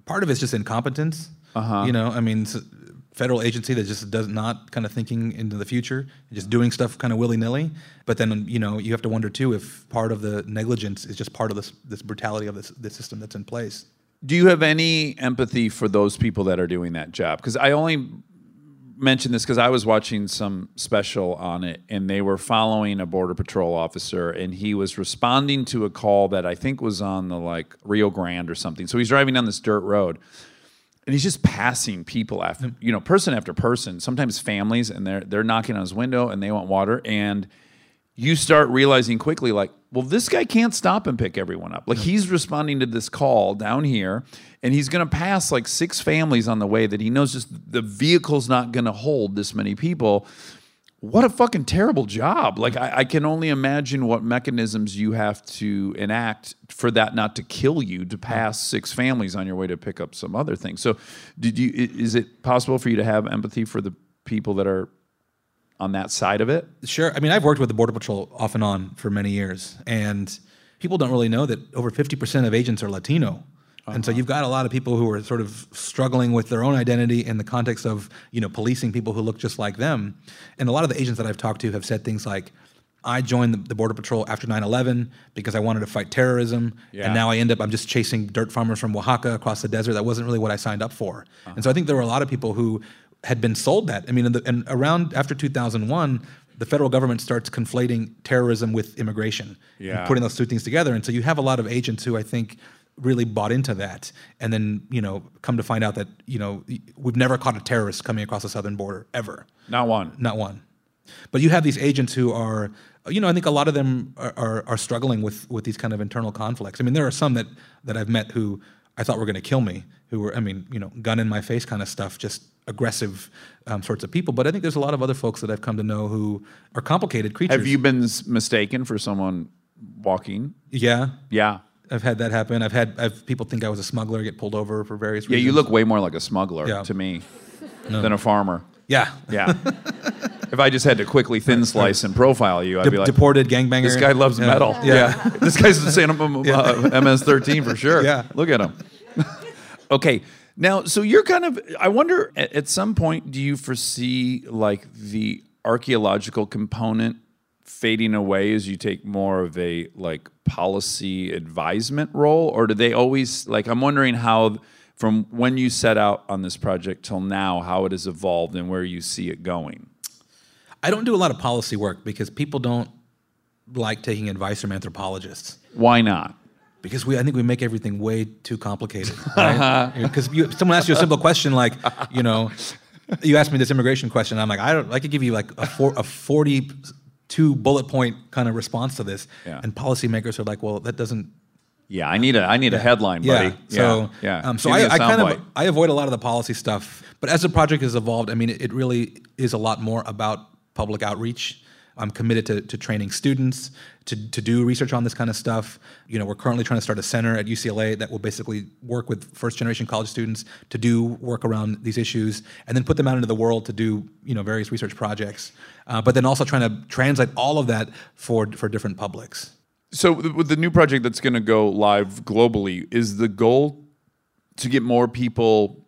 part of it's just incompetence. Uh-huh. You know, I mean, federal agency that just does not kind of thinking into the future, just doing stuff kind of willy nilly. But then you know, you have to wonder too if part of the negligence is just part of this this brutality of this this system that's in place. Do you have any empathy for those people that are doing that job? Because I only mention this because I was watching some special on it, and they were following a border patrol officer, and he was responding to a call that I think was on the like Rio Grande or something. So he's driving down this dirt road, and he's just passing people after you know person after person, sometimes families, and they're they're knocking on his window and they want water, and you start realizing quickly like well this guy can't stop and pick everyone up like he's responding to this call down here and he's going to pass like six families on the way that he knows just the vehicle's not going to hold this many people what a fucking terrible job. Like, I, I can only imagine what mechanisms you have to enact for that not to kill you to pass six families on your way to pick up some other thing. So, did you, is it possible for you to have empathy for the people that are on that side of it? Sure. I mean, I've worked with the Border Patrol off and on for many years, and people don't really know that over 50% of agents are Latino. And so uh-huh. you've got a lot of people who are sort of struggling with their own identity in the context of, you know, policing people who look just like them. And a lot of the agents that I've talked to have said things like, I joined the, the Border Patrol after 9/11 because I wanted to fight terrorism, Yeah. and now I end up I'm just chasing dirt farmers from Oaxaca across the desert. That wasn't really what I signed up for. And so I think there were a lot of people who had been sold that. I mean, in the, and around after 2001, the federal government starts conflating terrorism with immigration, Yeah. and putting those two things together. And so you have a lot of agents who I think really bought into that, and then you know come to find out that you know we've never caught a terrorist coming across the southern border ever. Not one. Not one. But you have these agents who are, you know, I think a lot of them are, are, are struggling with with these kind of internal conflicts. I mean, there are some that that I've met who I thought were going to kill me, who were, I mean, you know, gun in my face kind of stuff, just aggressive um, sorts of people. But I think there's a lot of other folks that I've come to know who are complicated creatures. Have you been mistaken for someone walking? Yeah, Yeah. I've had that happen. I've had I've people think I was a smuggler, get pulled over for various Yeah, reasons. Yeah, you look way more like a smuggler Yeah. to me than a farmer. Yeah. Yeah. if I just had to quickly thin slice and profile you, I'd De- be like, deported gangbanger. this guy loves Yeah. metal. Yeah. this guy's the Santa uh, MS-13 for sure. Yeah. Look at him. okay. Now, so you're kind of, I wonder, at, at some point, do you foresee like the archaeological component fading away as you take more of a like policy advisement role? Or do they always, like, I'm wondering how, from when you set out on this project till now, how it has evolved and where you see it going? I don't do a lot of policy work because people don't like taking advice from anthropologists. Why not? Because we, I think we make everything way too complicated. Right? Because you, someone asks you a simple question like, you know, you asked me this immigration question. I'm like, I don't. I could give you like a, four, a 42 bullet point kind of response to this, Yeah. and policymakers are like, well, that doesn't. Yeah, I need a I need a headline, buddy. Yeah. So, yeah. Um, so I, I kind soundbite. of I avoid a lot of the policy stuff. But as the project has evolved, I mean, it, it really is a lot more about public outreach. I'm committed to, to training students to, to do research on this kind of stuff. You know, we're currently trying to start a center at UCLA that will basically work with first generation college students to do work around these issues and then put them out into the world to do, you know, various research projects. Uh, but then also trying to translate all of that for, for different publics. So with the new project that's going to go live globally, is the goal to get more people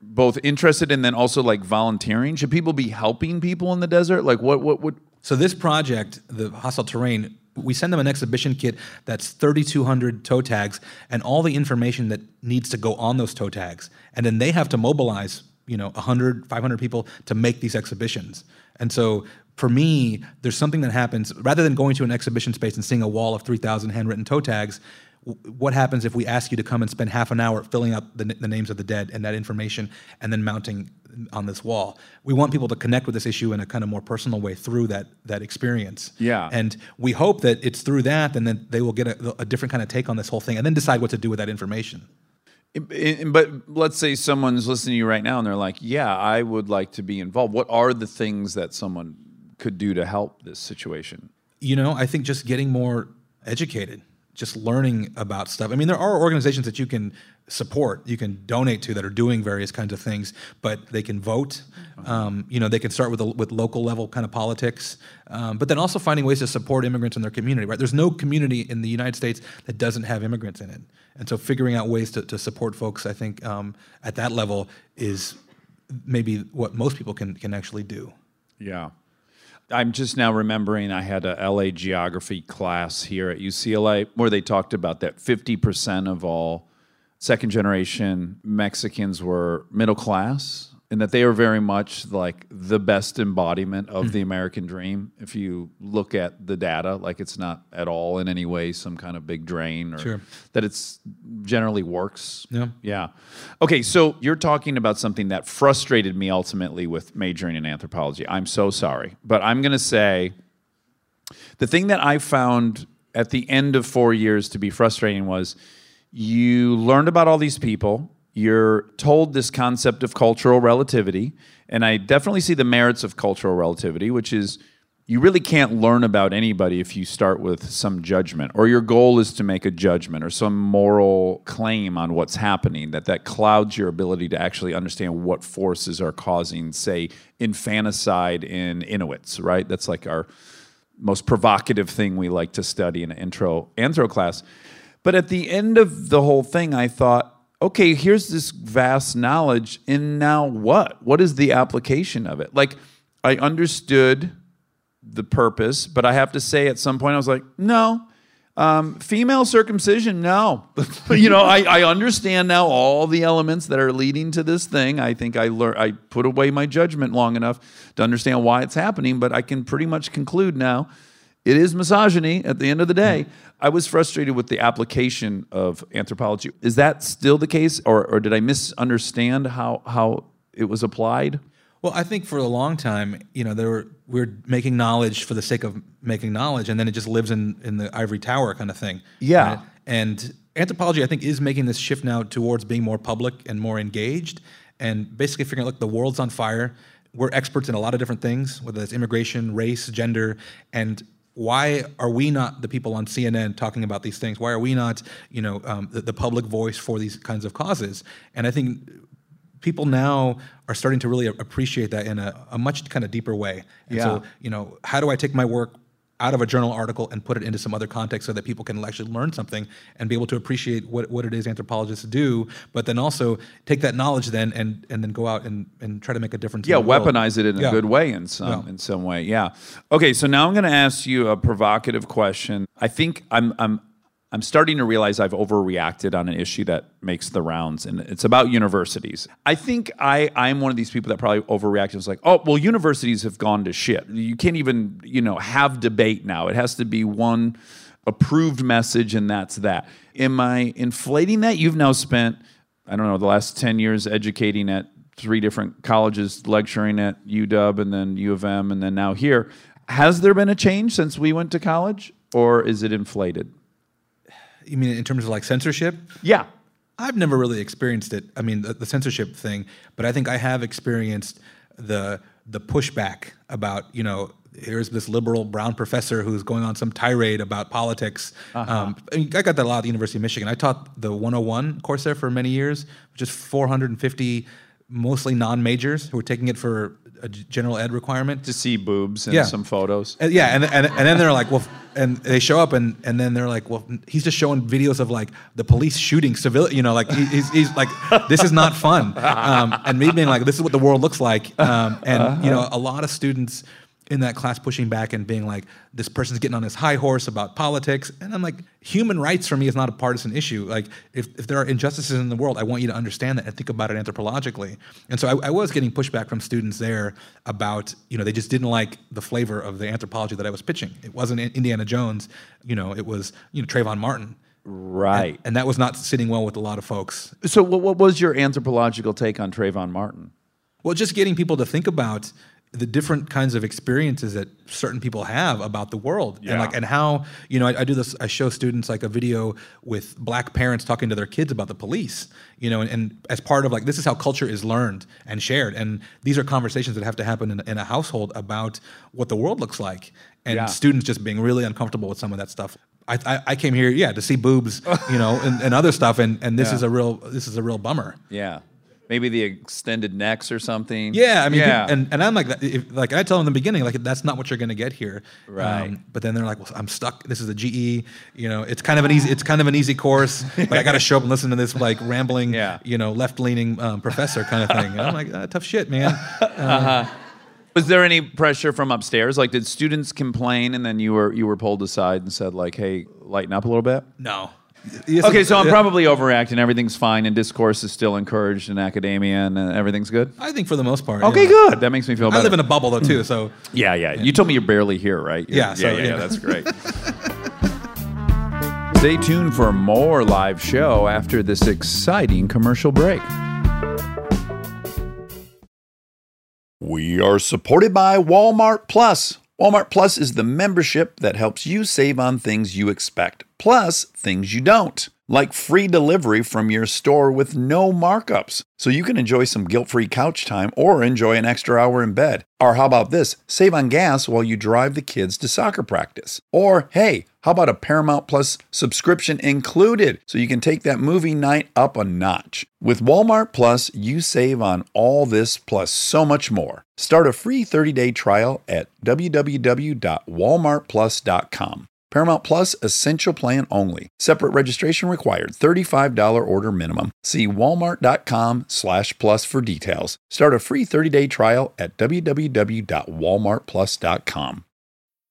both interested and then also like volunteering? Should people be helping people in the desert? Like what what would So this project, the hostile terrain, we send them an exhibition kit that's 3,200 toe tags and all the information that needs to go on those toe tags, and then they have to mobilize, you know, 100, 500 people to make these exhibitions. And so for me, there's something that happens rather than going to an exhibition space and seeing a wall of 3,000 handwritten toe tags. What happens if we ask you to come and spend half an hour filling out the, the names of the dead and that information, and then mounting on this wall? We want people to connect with this issue in a kind of more personal way through that that experience. Yeah. And we hope that it's through that, and then they will get a, a different kind of take on this whole thing, and then decide what to do with that information. In- in- but let's say someone's listening to you right now and they're like, "Yeah, I would like to be involved." What are the things that someone could do to help this situation? you know, I think just getting more educated, just learning about stuff. I mean, there are organizations that you can support, you can donate to that are doing various kinds of things, but they can vote. Um, you know, they can start with a, with local level kind of politics, um, but then also finding ways to support immigrants in their community. Right? There's no community in the United States that doesn't have immigrants in it, and so figuring out ways to, to support folks, I think, um, at that level is maybe what most people can can actually do. Yeah. I'm just now remembering I had a LA geography class here at UCLA where they talked about that 50% of all second generation Mexicans were middle class and that they are very much like the best embodiment of the mm-hmm. American dream. If you look at the data, like it's not at all in any way some kind of big drain or Sure. that it's generally works. Yeah. Yeah. Okay, so you're talking about something that frustrated me ultimately with majoring in anthropology. I'm so sorry. But I'm going to say the thing that I found at the end of four years to be frustrating was you learned about all these people, you're told this concept of cultural relativity, and I definitely see the merits of cultural relativity, which is you really can't learn about anybody if you start with some judgment or your goal is to make a judgment or some moral claim on what's happening that that clouds your ability to actually understand what forces are causing say infanticide in inuits right? That's like our most provocative thing we like to study in an intro anthro class but at the end of the whole thing i thought okay here's this vast knowledge and now what what is the application of it like i understood the purpose, but I have to say at some point I was like, no, um, female circumcision, no. you know, I, I understand now all the elements that are leading to this thing. I think I learned, I put away my judgment long enough to understand why it's happening, but I can pretty much conclude now it is misogyny at the end of the day. Mm-hmm. I was frustrated with the application of anthropology. Is that still the case, or, or did I misunderstand how, how it was applied? Well, I think for a long time, you know, there were we're making knowledge for the sake of making knowledge, and then it just lives in in the ivory tower kind of thing. Yeah. And anthropology, I think, is making this shift now towards being more public and more engaged, and basically figuring, look, the world's on fire. We're experts in a lot of different things, whether it's immigration, race, gender, and why are we not the people on CNN talking about these things? Why are we not, you know, um, the, the public voice for these kinds of causes? And I think people now are starting to really appreciate that in a, a much kind of deeper way. And Yeah. so, you know, how do I take my work out of a journal article and put it into some other context so that people can actually learn something and be able to appreciate what, what it is anthropologists do, but then also take that knowledge then and, and then go out and, and try to make a difference. yeah in the world. weaponize it in a good way in some Yeah. in some way yeah okay so now i'm going to ask you a provocative question i think i'm i'm i'm starting to realize i've overreacted on an issue that makes the rounds and it's about universities. I think i i'm one of these people that probably overreacted. It's like oh well universities have gone to shit. You can't even you know have debate now. It has to be one approved message and that's that. Am i inflating that? You've now spent i don't know the last 10 years educating at three different colleges lecturing at UW and then U of M and then now here. Has there been a change since we went to college or is it inflated? You mean in terms of like censorship? Yeah. I've never really experienced it. I mean, the, the censorship thing, but I think I have experienced the the pushback about you know here's this liberal brown professor who's going on some tirade about politics. Um, I, mean, I got that a lot at the University of Michigan. I taught the 101 course there for many years, which is 450 mostly non-majors who were taking it for a general ed requirement. To see boobs and Yeah. some photos. And yeah, and, and and then they're like, well, and they show up, and and then they're like, well, he's just showing videos of like the police shooting civil, you know, like he, he's, he's like, this is not fun, um, and me being like, this is what the world looks like, um, and you know, a lot of students in that class pushing back and being like, this person's getting on his high horse about politics, and I'm like, human rights for me is not a partisan issue. Like, if if there are injustices in the world, I want you to understand that and think about it anthropologically. And so I, I was getting pushback from students there about, you know, they just didn't like the flavor of the anthropology that I was pitching. It wasn't Indiana Jones, you know, it was, you know, Trayvon Martin. Right. And that was not sitting well with a lot of folks. So what, what was your anthropological take on Trayvon Martin? Well, just getting people to think about the different kinds of experiences that certain people have about the world and like and how you know I, I do this i show students like a video with black parents talking to their kids about the police you know and, and as part of like this is how culture is learned and shared and these are conversations that have to happen in, in a household about what the world looks like and Yeah. students just being really uncomfortable with some of that stuff I, I, I came here, yeah, to see boobs, you know, and, and other stuff, and, and this Yeah. is a real this is a real bummer. Yeah. Maybe the extended necks or something. Yeah, I mean, yeah. and, and I'm like, that- if, like I tell them in the beginning, like that's not what you're going to get here. Um, Right. but then they're like, well, I'm stuck. This is a GE. You know, it's kind of an easy, it's kind of an easy course, but I got to show up and listen to this like rambling, Yeah. you know, left leaning um, professor kind of thing. And I'm like, ah, tough shit, man. Uh huh. Was there any pressure from upstairs? Like, did students complain, and then you were you were pulled aside and said, like, "Hey, lighten up a little bit." No. Okay, so I'm Yeah. probably overreacting. Everything's fine, and discourse is still encouraged in academia, and uh, everything's good. I think for the most part. Okay, yeah. good. That makes me feel better. I live in a bubble though too, so yeah, yeah, You told me you're barely here, right? You're- Yeah, so, yeah, yeah, yeah. That's great. Stay tuned for more live show after this exciting commercial break. We are supported by Walmart Plus. Walmart Plus is the membership that helps you save on things you expect, plus things you don't. like free delivery from your store with no markups. So you can enjoy some guilt free couch time or enjoy an extra hour in bed. Or how about this? Save on gas while you drive the kids to soccer practice. Or hey, how about a Paramount Plus subscription included so you can take that movie night up a notch? With Walmart Plus, you save on all this plus so much more. Start a free 30-day trial at www.walmartplus.com. Paramount Plus Essential Plan only. Separate registration required. $35 order minimum. See walmart.com slash plus for details. Start a free 30-day trial at www.walmartplus.com.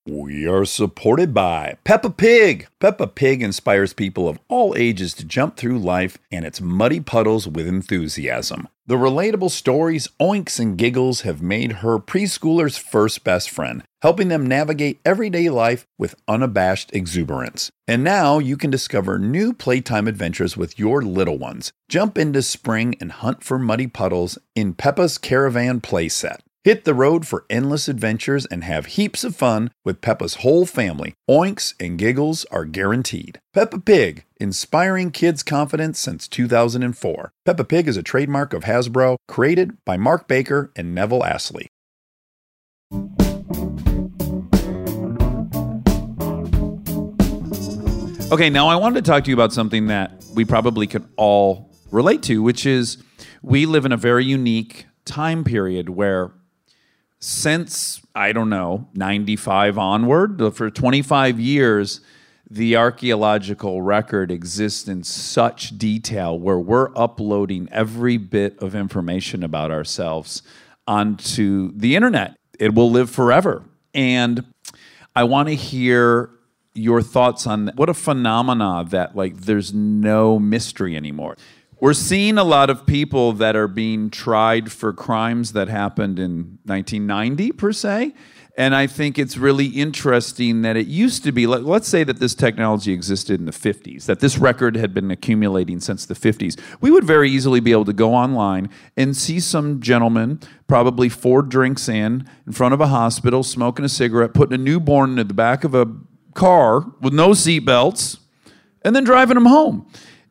We are supported by Peppa Pig. Peppa Pig inspires people of all ages to jump through life and its muddy puddles with enthusiasm. The relatable stories, oinks, and giggles have made her preschoolers' first best friend, helping them navigate everyday life with unabashed exuberance. And now you can discover new playtime adventures with your little ones. Jump into spring and hunt for muddy puddles in Peppa's Caravan playset. Hit the road for endless adventures and have heaps of fun with Peppa's whole family. Oinks and giggles are guaranteed. Peppa Pig, inspiring kids' confidence since 2004. Peppa Pig is a trademark of Hasbro, created by Mark Baker and Neville Astley. Okay, now I wanted to talk to you about something that we probably could all relate to, which is we live in a very unique time period where since I don't know, 95 onward, for 25 years, the archaeological record exists in such detail where we're uploading every bit of information about ourselves onto the internet. It will live forever. And I want to hear your thoughts on what a phenomena that like there's no mystery anymore. We're seeing a lot of people that are being tried for crimes that happened in 1990 per se. And I think it's really interesting that it used to be, let- let's say that this technology existed in the 50s, that this record had been accumulating since the 50s. We would very easily be able to go online and see some gentleman, probably four drinks in, in front of a hospital, smoking a cigarette, putting a newborn into the back of a car with no seatbelts, and then driving them home.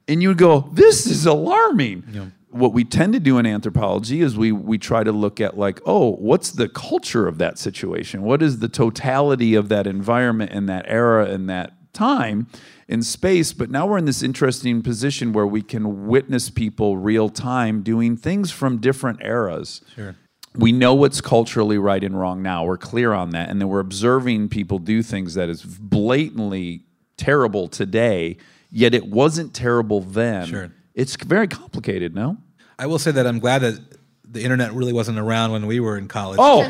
And you would go, this is alarming. What we tend to do in anthropology is we we try to look at like, oh, what's the culture of that situation? What is the totality of that environment and that era and that time in space? But now we're in this interesting position where we can witness people real time doing things from different eras Sure. we know what's culturally right and wrong now. We're clear on that. And then we're observing people do things that is blatantly terrible today, yet it wasn't terrible then. Sure. It's very complicated, no? I will say that I'm glad that the internet really wasn't around when we were in college. Oh,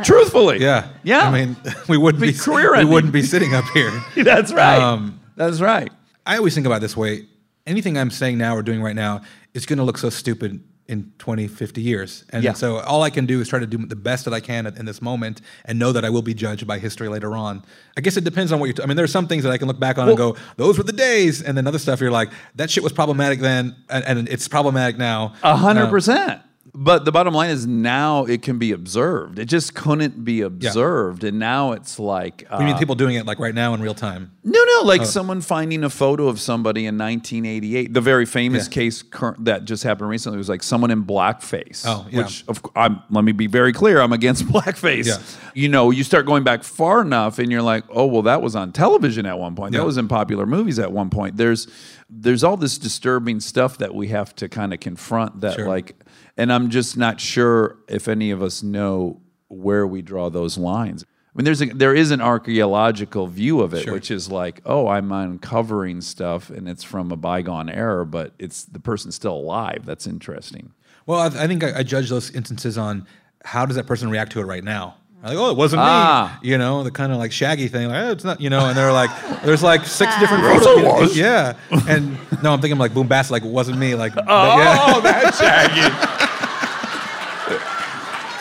truthfully. yeah, Yeah. I mean, we wouldn't Be be career we ending. wouldn't be sitting up here. That's right. Um, That's right. I always think about it this way. Anything I'm saying now or doing right now is going to look so stupid in 20, 50 years. And Yeah. so all I can do is try to do the best that I can in this moment and know that I will be judged by history later on. I guess it depends on what you're, t- I mean, there are some things that I can look back on and go, those were the days. And then other stuff you're like, that shit was problematic then and, and it's problematic now. A hundred Um, percent. But the bottom line is now it can be observed. It just couldn't be observed. And now it's like. You mean uh, people doing it like right now in real time? No, no, Oh. like someone finding a photo of somebody in 1988. The very famous Yeah. case cur- that just happened recently was like someone in blackface. Oh, yeah. Which, of, I'm, let me be very clear, I'm against blackface. Yeah. You know, you start going back far enough, and you're like, oh, well, that was on television at one point. Yeah. That was in popular movies at one point. There's, there's all this disturbing stuff that we have to kind of confront. That Sure. like, and I'm just not sure if any of us know where we draw those lines. I mean, there's a, there is an archaeological view of it, Sure. which is like, oh, I'm uncovering stuff, and it's from a bygone era, but it's the person's still alive. That's interesting. Well, I, I think I, I judge those instances on how does that person react to it right now. Like, oh, it wasn't Ah. me. You know, the kind of like shaggy thing. Like, oh, it's not. You know, and they're like, there's like six different. Yes, photos. it was. Yeah, and no, I'm thinking like boombastic. Like, it wasn't me. Like, Oh, yeah. that's shaggy.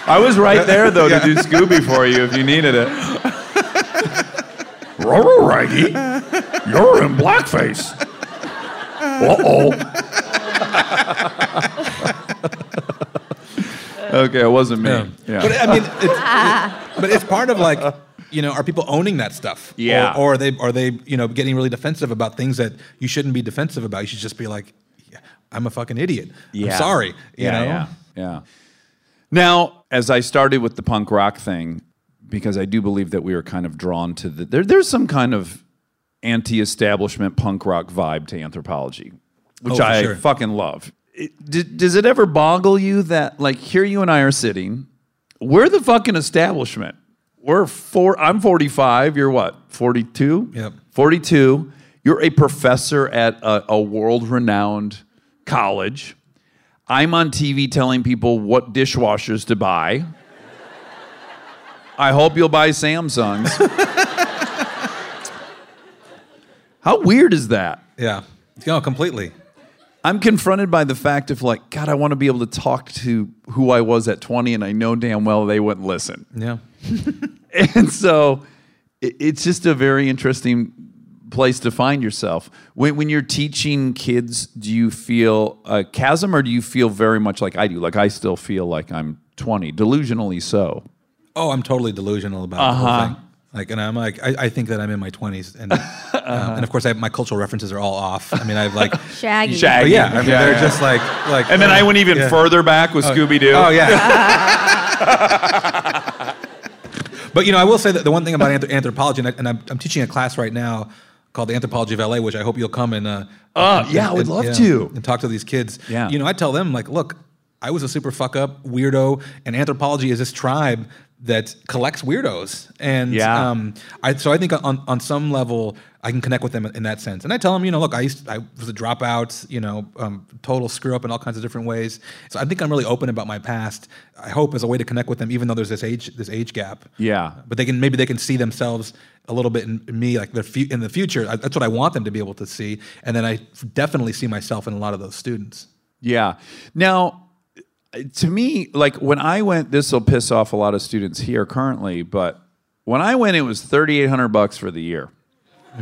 I was right there though to do Scooby for you if you needed it. Roro Raggy, you're in blackface. Uh oh. Okay, it wasn't me. Yeah. Yeah. But I mean, it's, it- but it's part of like You know, are people owning that stuff? Yeah. Or, or are they are they you know getting really defensive about things that you shouldn't be defensive about? You should just be like, yeah, I'm a fucking idiot. I'm sorry. You yeah, know. yeah, yeah. Now, as I started with the punk rock thing, because I do believe that we were kind of drawn to the there, there's some kind of anti-establishment punk rock vibe to anthropology, which Oh, I sure. fucking love. It, does it ever boggle you that like here you and I are sitting, we're the fucking establishment. We're four. I'm 45. You're what? 42. Yep. 42. You're a professor at a, a world-renowned college. I'm on TV telling people what dishwashers to buy. I hope you'll buy Samsungs. How weird is that? Yeah. No, completely. I'm confronted by the fact of like, God, I want to be able to talk to who I was at 20, and I know damn well they wouldn't listen. Yeah. And so it- it's just a very interesting place to find yourself. When, when you're teaching kids, do you feel a chasm or do you feel very much like I do? Like I still feel like I'm 20, delusionally so. Oh, I'm totally delusional about the Uh-huh. whole thing. Like, and I'm like, I, I think that I'm in my 20s, and Uh-huh. um, and of course, I my cultural references are all off. I mean, I've like, Shaggy. Shaggy. but yeah, I mean, Yeah, they're yeah. just like, like, And then I went even Yeah. further back with Scooby Doo. Oh yeah. but you know, I will say that the one thing about anthrop- anthropology, and, I, and I'm, I'm teaching a class right now called the Anthropology of LA, which I hope you'll come and. Uh, Uh, and- yeah, I would and- love to. and talk to these kids. Yeah. you know, I tell them like, look, I was a super fuck up weirdo, and anthropology is this tribe that collects weirdos, and Yeah. um, I so I think on on some level I can connect with them in that sense, and I tell them, you know, look, I used I was a dropout, you know, um, total screw up in all kinds of different ways. So I think I'm really open about my past. I hope as a way to connect with them, even though there's this age this age gap. Yeah. but they can maybe they can see themselves a little bit in, me, like the fu- in the future. I, that's what I want them to be able to see, and then I definitely see myself in a lot of those students. Yeah. Now, to me, like when I went, this will piss off a lot of students here currently, but when I went, it was thirty eight hundred bucks for the year.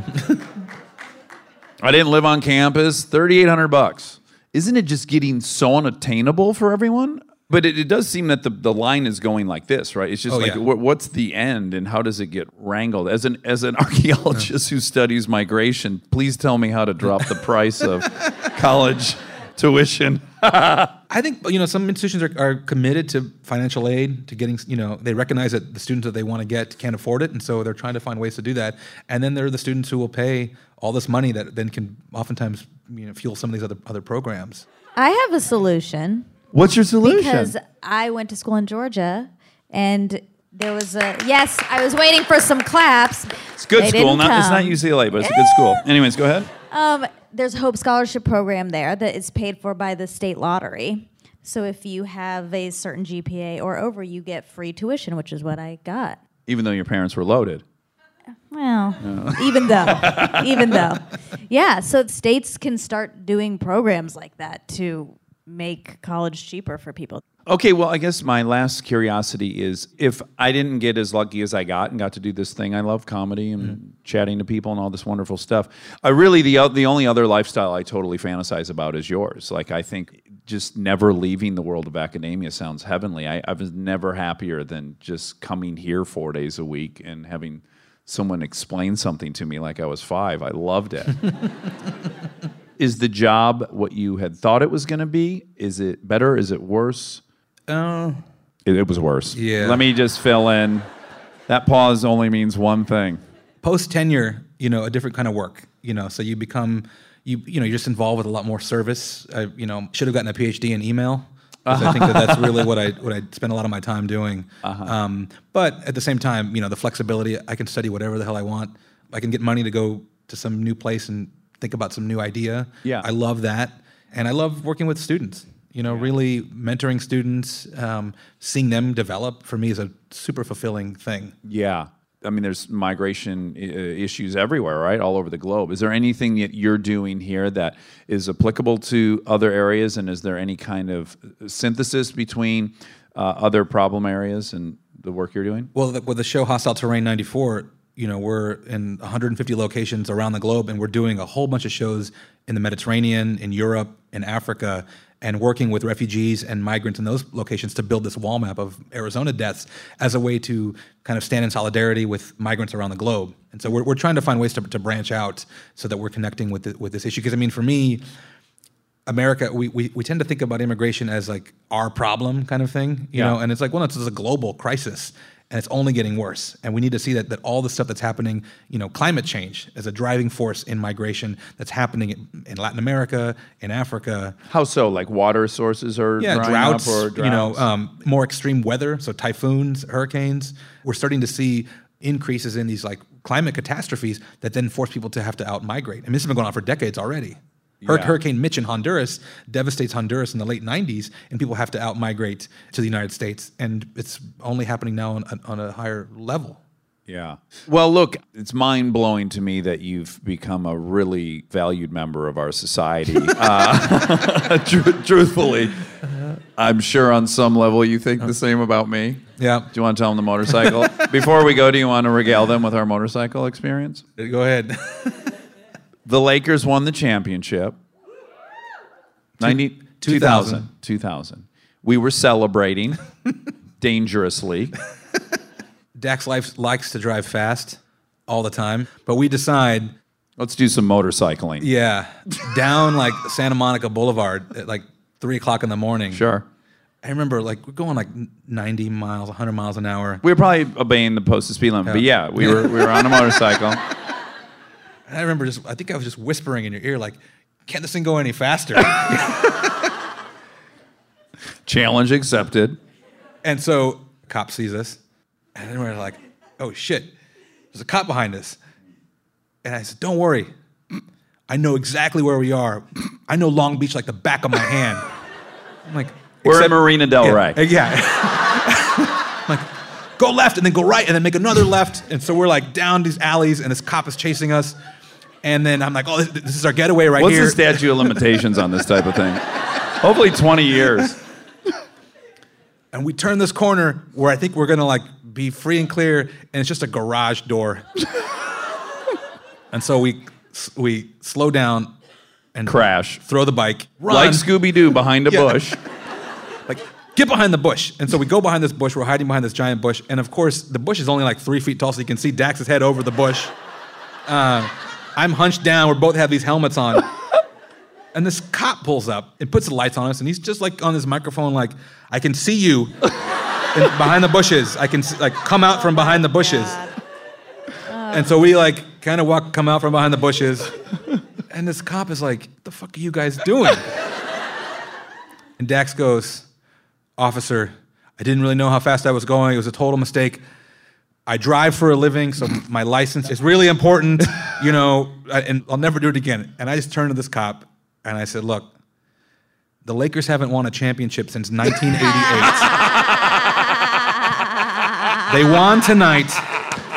I didn't live on campus. Thirty eight hundred bucks. Isn't it just getting so unattainable for everyone? But it, it does seem that the, the line is going like this, right? It's just Oh, like, yeah. what, what's the end, and how does it get wrangled? As an as an archaeologist who studies migration, please tell me how to drop the price of college tuition. I think you know some institutions are, are committed to financial aid to getting you know they recognize that the students that they want to get can't afford it, and so they're trying to find ways to do that. And then there are the students who will pay all this money that then can oftentimes you know fuel some of these other other programs. I have a solution What's your solution? because I went to school in Georgia and there was a yes, I was waiting for some claps. it's good They school. didn't it's not. UCLA, but it's a good school. Anyways, go ahead. Um, there's a Hope Scholarship program there that is paid for by the state lottery. So if you have a certain GPA or over, you get free tuition, which is what I got. Even though your parents were loaded. Well, oh. even though, even though, yeah. So states can start doing programs like that to make college cheaper for people. Okay, well, I guess my last curiosity is if I didn't get as lucky as I got and got to do this thing, I love comedy and mm-hmm. chatting to people and all this wonderful stuff. I really the the only other lifestyle I totally fantasize about is yours. Like I think just never leaving the world of academia sounds heavenly. I, I was never happier than just coming here four days a week and having someone explain something to me like I was five. I loved it. is the job what you had thought it was going to be? Is it better? Is it worse? Oh, It, it was worse. Yeah. Let me just fill in. That pause only means one thing. post tenure, you know, a different kind of work. You know, so you become you you know you're just involved with a lot more service. I, you know, should have gotten a PhD in email. I think that that's really what I what I spend a lot of my time doing. Uh Um, but at the same time, you know, the flexibility. I can study whatever the hell I want. I can get money to go to some new place and think about some new idea. Yeah. I love that, and I love working with students. You know, really mentoring students, um, seeing them develop for me is a super fulfilling thing. Yeah. I mean, there's migration uh, issues everywhere, right? All over the globe. Is there anything that you're doing here that is applicable to other areas? And is there any kind of synthesis between uh, other problem areas and the work you're doing? Well, the, with the show Hostile Terrain '94, you know, we're in 150 locations around the globe, and we're doing a whole bunch of shows in the Mediterranean, in Europe, in Africa, and working with refugees and migrants in those locations to build this wall map of Arizona deaths as a way to kind of stand in solidarity with migrants around the globe. And so we're, we're trying to find ways to, to branch out so that we're connecting with the, with this issue. Because I mean, for me, America, we, we, we tend to think about immigration as like our problem kind of thing, you Yeah. know, and it's like, well, it's a global crisis and it's only getting worse. And we need to see that, that all the stuff that's happening, you know, climate change is a driving force in migration that's happening in, in Latin America, in Africa. How so? Like water sources are Yeah, drying droughts, up or droughts? you know, um, more extreme weather, so typhoons, hurricanes. We're starting to see increases in these like climate catastrophes that then force people to have to out migrate. And this has been going on for decades already. Yeah. Hurricane Mitch in Honduras devastates Honduras in the late 90s, and people have to out migrate to the United States. And it's only happening now on, on a higher level. Yeah. Well, look, it's mind blowing to me that you've become a really valued member of our society. Uh, tru- truthfully, I'm sure on some level you think the same about me. Yeah. Do you want to tell them the motorcycle? Before we go, do you want to regale them with our motorcycle experience? Go ahead. The Lakers won the championship. 90, 2000. 2000. 2000. We were celebrating dangerously. Dax Life likes to drive fast all the time, but we decide Let's do some motorcycling. Yeah, down like Santa Monica Boulevard at like three o'clock in the morning. Sure. I remember like we're going like ninety miles, hundred miles an hour. We were probably obeying the posted speed limit, but yeah, we were we were on a motorcycle. And I remember just I think I was just whispering in your ear like, "Can't this thing go any faster?" Challenge accepted. and so a cop sees us, and then we're like, "Oh shit, there's a cop behind us." And I said, "Don't worry, I know exactly where we are. I know Long Beach like the back of my hand." I'm like, We're "Except- at Marina Del Yeah, Rey. uh, Yeah. like, go left and then go right and then make another left. And so we're like down these alleys and this cop is chasing us. And then I'm like, oh, this, this is our getaway right What's here. What's the statute of limitations on this type of thing? Hopefully 20 years. and we turn this corner where I think we're gonna like be free and clear, and it's just a garage door. and so we we slow down and Crash. throw the bike, run, Like Scooby Doo behind a Yeah. bush. like get behind the bush. And so we go behind this bush. We're hiding behind this giant bush, and of course the bush is only like three feet tall, so you can see Dax's head over the bush. Uh, I'm hunched down. We both have these helmets on. And this cop pulls up and puts the lights on us, and he's just like on his microphone, like, "I can see you behind the bushes. I can see, like come out from oh behind the bushes." And so we like kind of walk, come out from behind the bushes, and this cop is like, "The fuck are you guys doing?" and Dax goes, "Officer, I didn't really know how fast I was going. It was a total mistake. I drive for a living, so my license is really important, you know, and I'll never do it again." And I just turned to this cop and I said, "Look, the Lakers haven't won a championship since 1988. they won tonight,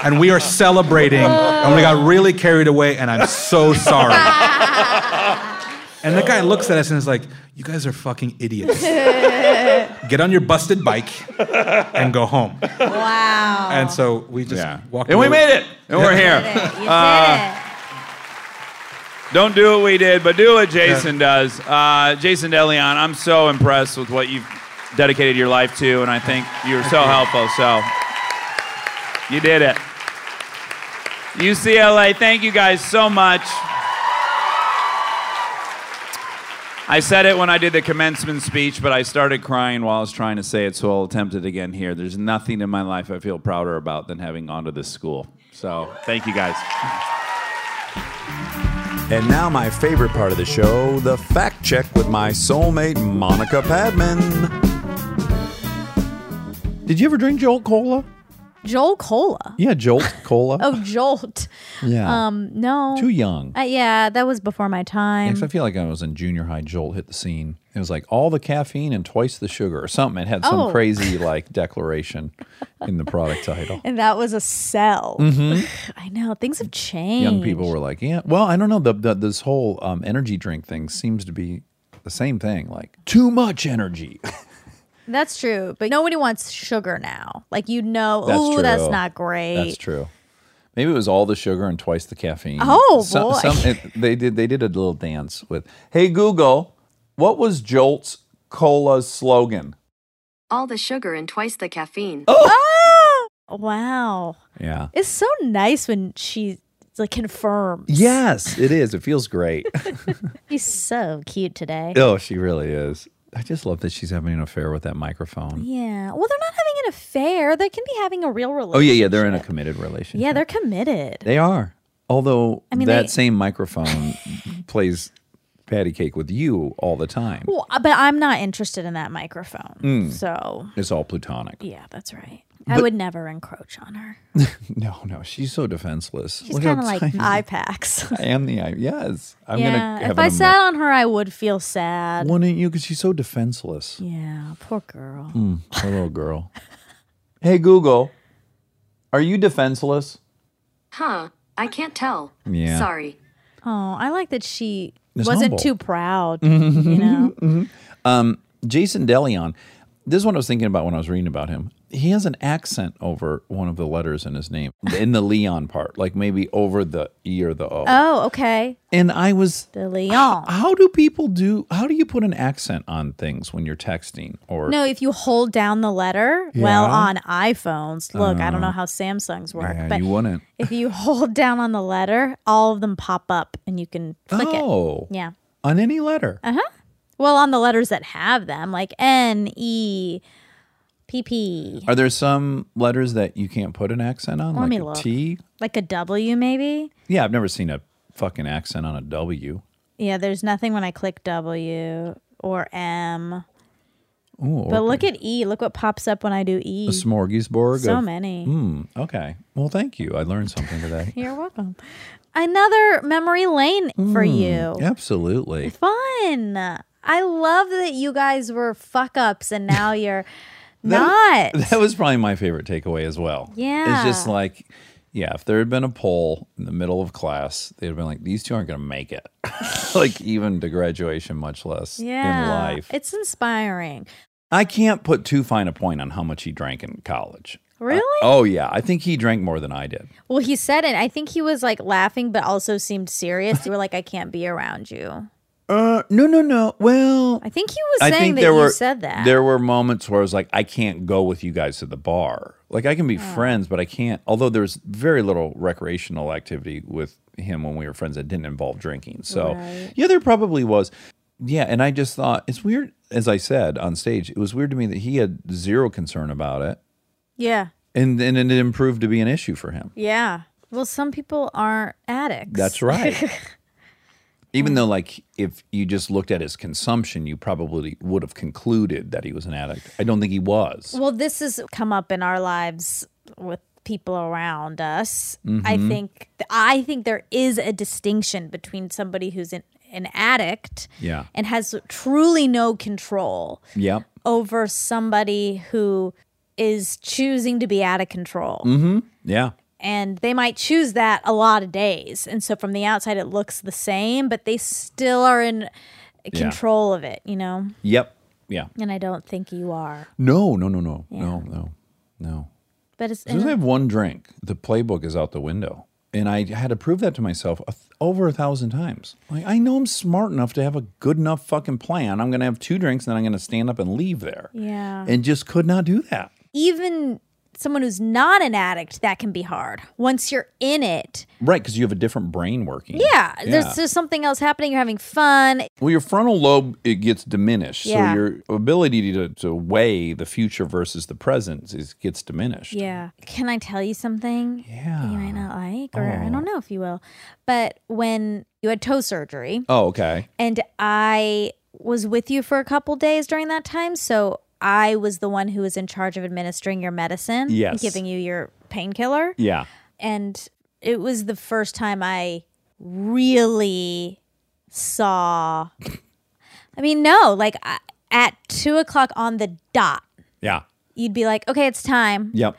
and we are celebrating, and we got really carried away, and I'm so sorry." And the guy looks at us and is like, "You guys are fucking idiots. Get on your busted bike and go home." Wow. And so we just Yeah. walked. And we made it. And we're You here. did it. You Uh, did it. Don't do what we did, but do what Jason does. Uh, Jason De León, I'm so impressed with what you've dedicated your life to, and I think you're so helpful. So you did it. UCLA, thank you guys so much. I said it when I did the commencement speech, but I started crying while I was trying to say it, so I'll attempt it again here. There's nothing in my life I feel prouder about than having gone to this school. So thank you guys. And now, my favorite part of the show the fact check with my soulmate, Monica Padman. Did you ever drink Jolt Cola? Joel Cola. Yeah, Jolt Cola. Oh, Jolt. yeah. Um, no. Too young. Uh, yeah, that was before my time. Because I feel like I was in junior high. Jolt hit the scene. It was like all the caffeine and twice the sugar or something. It had some Oh. crazy like declaration in the product title. and that was a sell. I know things have changed. Mm-hmm. Young people were like, "Yeah, well, I don't know. The, the this whole um, energy drink thing seems to be the same thing. Like too much energy. That's true, but nobody wants sugar now. Like you know, That's ooh, that's not great. That's true. Maybe it was all the sugar and twice the caffeine. Oh, Some- boy. some- it- they did. They did a little dance with, "Hey Google, What was Jolt's Cola's slogan? All the sugar and twice the caffeine. Oh ah! wow. Yeah. It's so nice when she like confirms. Yes, it is. It feels great. She's so cute today. oh, she really is. I just love that she's having an affair with that microphone. Yeah. Well, they're not having an affair. They can be having a real relationship. Oh yeah, yeah. They're in a committed relationship. Yeah, they're committed. They are. Although I mean, that they- same microphone plays patty cake with you all the time. Well, uh, but I'm not interested in that microphone. Mm. So, It's all plutonic. yeah, that's right. I would never encroach on her. No, no, she's so defenseless. She's Look how kind of like tiny- eye packs. I am the eye. Yes, I'm yeah. gonna. Have If I emo- sat on her, I would feel sad. wouldn't you? Because she's so defenseless. Yeah, poor girl. Mm, poor little girl. hey Google, are you defenseless? Huh. I can't tell. Yeah. Sorry. Oh, I like that she It's wasn't humble. too proud. you know. Um, Jason De León. This is what I was thinking about when I was reading about him. He has an accent over one of the letters in his name, in the León part, like maybe over the E or the O. Oh, okay. and I was The León. how do people do how do you put an accent on things when you're texting or No, if you hold down the letter, well, on iPhones, look, I don't know how Samsungs work, Yeah, but you wouldn't if you hold down on the letter, all of them pop up and you can click it. oh Yeah. on any letter Uh huh. Well, on the letters that have them, like N, E, P, P, are there some letters that you can't put an accent on Let like me a look. T like a W, maybe. yeah I've never seen a fucking accent on a W Yeah, there's nothing when I click W or M. Ooh, But look at E. Look what pops up when I do E. a smorgasbord So of- many. Hmm, okay well thank you I learned something today You're welcome. Another memory lane for you. absolutely Fun. I love that you guys were fuck ups and now you're not. That was probably my favorite takeaway as well. Yeah. It's just like, yeah, if there had been a poll in the middle of class, they'd have been like, these two aren't going to make it. like, even to graduation, much less yeah. in life. It's inspiring. I can't put too fine a point on how much he drank in college. Really? Oh, yeah. I think he drank more than I did. Well, he said it. I think he was like laughing, but also seemed serious. You were like, I can't be around you. Uh, no, no, no. Well, I think he was I saying think that there you were said that. there were moments where I was like, I can't go with you guys to the bar. Like I can be Oh. friends, but I can't. Although there's very little recreational activity with him when we were friends that didn't involve drinking. So Right. yeah, there probably was. Yeah, and I just thought it's weird. As I said on stage, it was weird to me that he had zero concern about it, yeah. and and it improved to be an issue for him. Yeah. Well, some people aren't addicts. That's right. Even though, like, if you just looked at his consumption, you probably would have concluded that he was an addict. I don't think he was. Well, this has come up in our lives with people around us. I Mm-hmm. think I think there is a distinction between somebody who's an, an addict Yeah. and has truly no control Yep. over somebody who is choosing to be out of control. Mm-hmm. Yeah. And they might choose that a lot of days. And so from the outside it looks the same, but they still are in control of it, you know? Yep. Yeah. And I don't think you are. No, no, no, no, no, no, no. But it's As soon as I have one drink, the playbook is out the window. And I had to prove that to myself a th- over a thousand times. Like, I know I'm smart enough to have a good enough fucking plan. I'm going to have two drinks and then I'm going to stand up and leave there. yeah. And just could not do that. even someone who's not an addict, that can be hard. Once you're in it, Right. Because you have a different brain working. yeah, Yeah. there's just something else happening. You're having fun. Well, your frontal lobe it gets diminished, Yeah. so your ability to, to weigh the future versus the present is gets diminished. Yeah. Can I tell you something? Yeah. You might not like, or I Oh. don't know if you will. But when you had toe surgery, Oh, okay. and I was with you for a couple days during that time, so I was the one who was in charge of administering your medicine, and Yes. giving you your painkiller. Yeah. and it was the first time I really saw. I mean, no, like I, at two o'clock on the dot, Yeah. you'd be like, "Okay, it's time," Yep.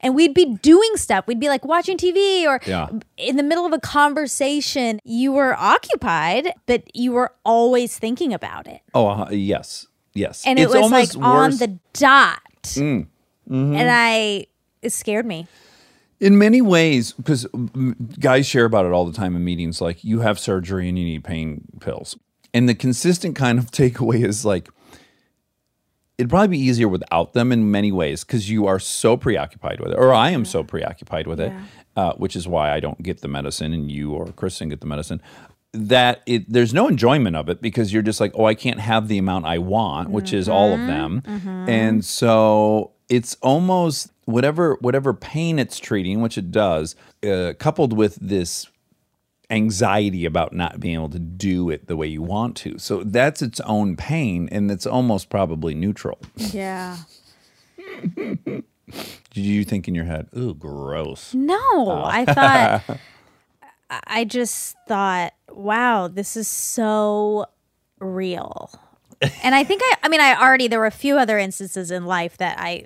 and we'd be doing stuff. We'd be like watching TV or Yeah. in the middle of a conversation. You were occupied, but you were always thinking about it, Oh, uh, yes. Yes. and it's it was like almost on worse. Mm. the dot, Mm-hmm. and I it scared me. In many ways, because guys share about it all the time in meetings, like you have surgery and you need pain pills. And the consistent kind of takeaway is like, it'd probably be easier without them in many ways because you are so preoccupied with it, or I am so preoccupied with it, uh, which is why I don't get the medicine and you or Kristen get the medicine. That it there's no enjoyment of it because you're just like, oh, I can't have the amount I want, which is all of them, and so it's almost whatever whatever pain it's treating, which it does, uh, coupled with this anxiety about not being able to do it the way you want to. So that's its own pain, and it's almost probably neutral. Yeah. Did you think in your head, "Ooh, gross"? No, Oh. I thought, I- just thought, wow, this is so real. And I think I, I mean, I already, there were a few other instances in life that I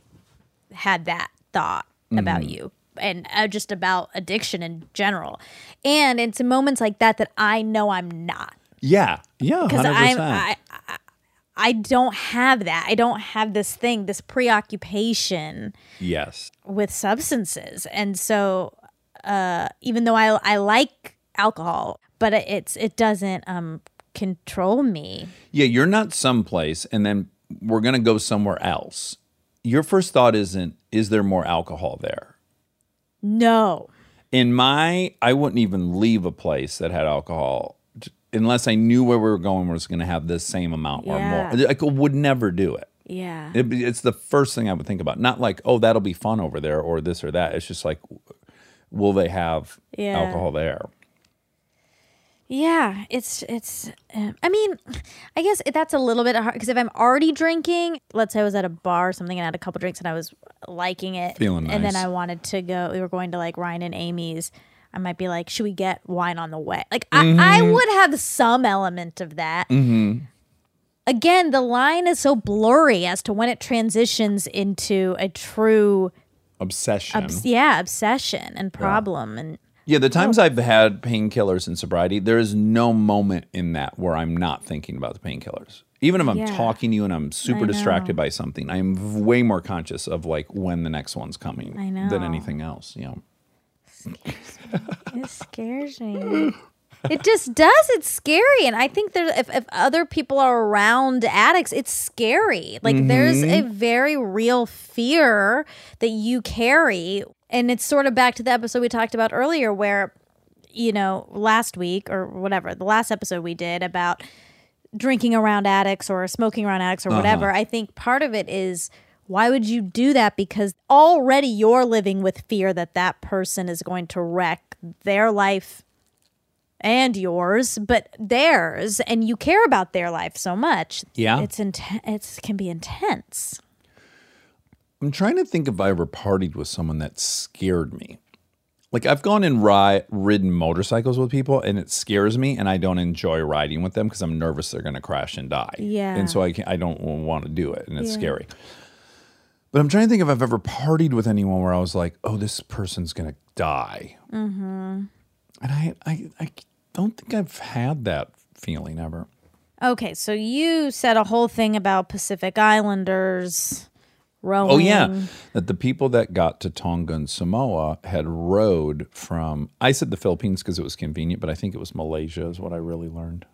had that thought about Mm-hmm. you and uh, just about addiction in general. And it's in moments like that that I know I'm not. Yeah, yeah, because I'm. I, I I don't have that. I don't have this thing, this preoccupation Yes, with substances, and so uh, even though I I like alcohol, but it's it doesn't um control me. yeah. You're not someplace, and then we're gonna go somewhere else. Your first thought isn't, "Is there more alcohol there?" No. in my i wouldn't even leave a place that had alcohol t- unless i knew where we were going was going to have this same amount or more i could- would never do it Yeah. It'd it's the first thing i would think about not like oh that'll be fun over there or this or that it's just like will they have Yeah. alcohol there Yeah, it's it's. Uh, I mean, I guess that's a little bit hard because if I'm already drinking, let's say I was at a bar or something and I had a couple drinks and I was liking it, Feeling and then. I wanted to go. We were going to like Ryan and Amy's. I might be like, should we get wine on the way? Like I, I Mm-hmm. would have some element of that. Again, the line is so blurry as to when it transitions into a true, obsession obs- yeah, obsession and problem and. yeah the oh. times Oh. i've had painkillers in sobriety there is no moment in that where i'm not thinking about the painkillers even if i'm Yeah. talking to you and i'm super distracted by something i'm way more conscious of like when the next one's coming I than anything else you know It scares me. It just does. It's scary, and I think there. If, if other people are around addicts, it's scary. Like there's mm-hmm. a very real fear that you carry, and it's sort of back to the episode we talked about earlier, where you know last week or whatever the last episode we did about drinking around addicts or smoking around addicts or uh-huh. whatever. I think part of it is why would you do that? Because already you're living with fear that that person is going to wreck their life and yours, but theirs, and you care about their life so much. Yeah. it's intense. It can be intense. I'm trying to think if I ever partied with someone that scared me. Like I've gone and ri- ridden motorcycles with people, and it scares me, and I don't enjoy riding with them because I'm nervous they're going to crash and die. Yeah. and so I can I don't want to do it, and it's Yeah. scary. But I'm trying to think if I've ever partied with anyone where I was like, "Oh, this person's going to die," mm-hmm. and I, I I don't think I've had that feeling ever. Okay, so you said a whole thing about Pacific Islanders rowing. Oh yeah, that the people that got to Tonga and Samoa had rowed from. I said the Philippines because it was convenient, but I think it was Malaysia is what I really learned.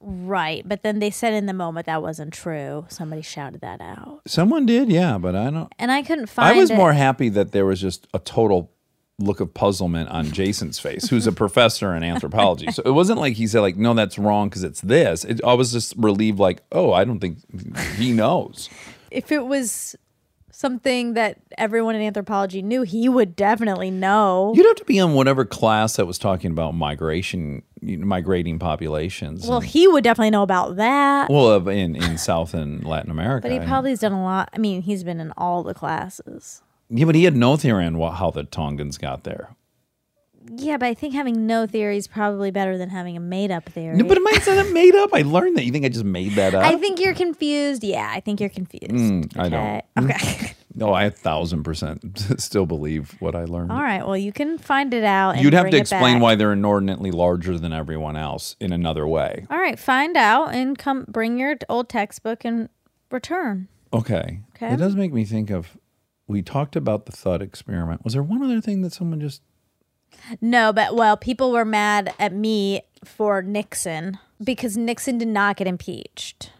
right. But then they said in the moment that wasn't true. Somebody shouted that out, Someone did, yeah, but I don't. and I couldn't find. It. I was it. more happy that there was just a total look of puzzlement on Jason's face, who's a professor in anthropology. So it wasn't like he said like, "No, that's wrong" because it's this. It, I was just relieved, like, "Oh, I don't think he knows." if it was something that everyone in anthropology knew, he would definitely know. You'd have to be on whatever class that was talking about migration, migrating populations. well, and- he would definitely know about that. Well, in in South and Latin America. but he probably has done a lot. I mean, he's been in all the classes. Yeah, but he had no theory on what, how the Tongans got there. Yeah, but I think having no theory is probably better than having a made up theory. No, but it might sound made up. I learned that. You think I just made that up? I think you're confused. Yeah, I think you're confused. Mm, I don't. Okay. Okay. no, I a thousand percent still believe what I learned. All right. Well, you can find it out. And You'd have to explain why they're inordinately larger than everyone else in another way. All right. Find out and come bring your old textbook and return. Okay. Okay. It does make me think of. We talked about the thought experiment. Was there one other thing that someone just? No, but well, people were mad at me for Nixon because Nixon did not get impeached.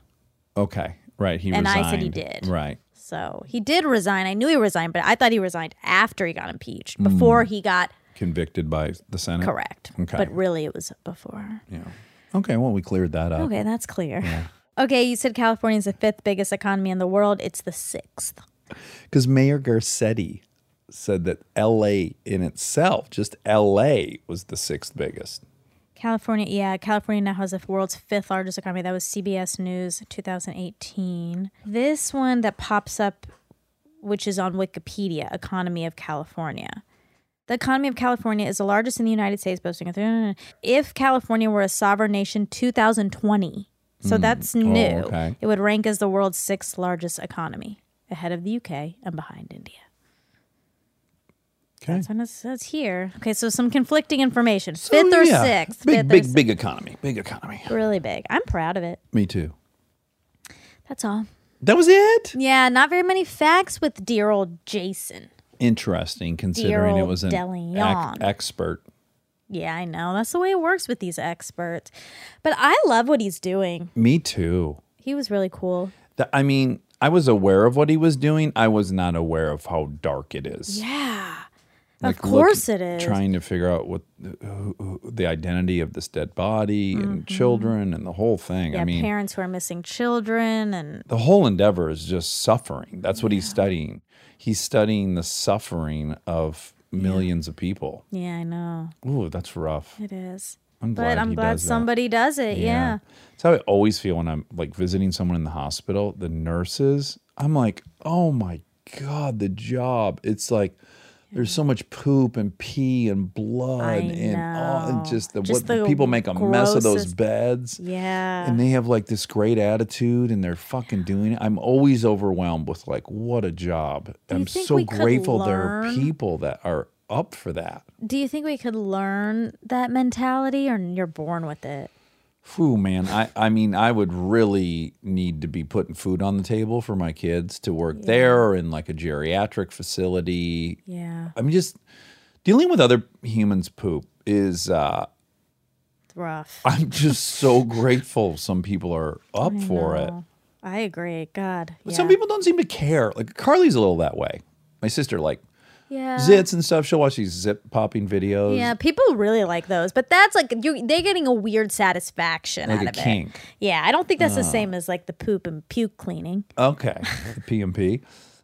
Okay, right. He And I said he did. Right. So he did resign. I knew he resigned, but I thought he resigned after he got impeached, before mm. he got Convicted by the Senate. correct. Okay. But really, it was before. Yeah. Okay. Well, we cleared that up. Okay, that's clear. Okay, you said California is the fifth biggest economy in the world. It's the sixth. Because Mayor Garcetti said that L.A. in itself, just L.A. was the sixth biggest. California, yeah, California now has the world's fifth largest economy. That was CBS News 2018. This one that pops up, which is on Wikipedia, Economy of California. The economy of California is the largest in the United States, boasting a if California were a sovereign nation 2020. So mm. that's new. Oh, okay. It would rank as the world's sixth largest economy, ahead of the UK and behind India. Okay. That's what it says here. Okay, so some conflicting information. Fifth or yeah. sixth? Big, Fifth big, sixth. big economy. Big economy. Really big. I'm proud of it. Me too. That's all. That was it. Yeah, not very many facts with dear old Jason. Interesting, considering it was an ec- expert. Yeah, I know. That's the way it works with these experts. But I love what he's doing. Me too. He was really cool. Th- I mean, I was aware of what he was doing. I was not aware of how dark it is. Yeah. Like, of course look- it is. Trying to figure out what who, who, the identity of this dead body and children and the whole thing. Mm-hmm. yeah, I mean, parents who are missing children and the whole endeavor is just suffering. That's what he's studying. He's studying the suffering of millions of people. yeah, I know. Ooh, that's rough. It is. I'm glad But I'm glad does that. somebody does it. Yeah. That's how I always feel when I'm like visiting someone in the hospital. The nurses, I'm like, oh my God, the job. It's like there's so much poop and pee and blood and all, and just the Just what the people make a mess of those beds. Yeah. And they have like this great attitude and they're fucking doing it. I'm always overwhelmed with like, what a job. I'm so grateful there are people that are up for that. Do you think we could learn that mentality or you're born with it? Phew, man. I, I mean, I would really need to be putting food on the table for my kids to work there or in like a geriatric facility. Yeah. I mean, just dealing with other humans' poop is, uh, It's rough. I'm just so grateful some people are up for it. I agree. God. But yeah. some people don't seem to care. Like Carly's a little that way. My sister, like yeah. zits and stuff. She'll watch these zip popping videos. Yeah, people really like those, but that's like you they're getting a weird satisfaction Like out of kink. it. Yeah, I don't think that's the same as like the poop and puke cleaning. Okay. The P and P,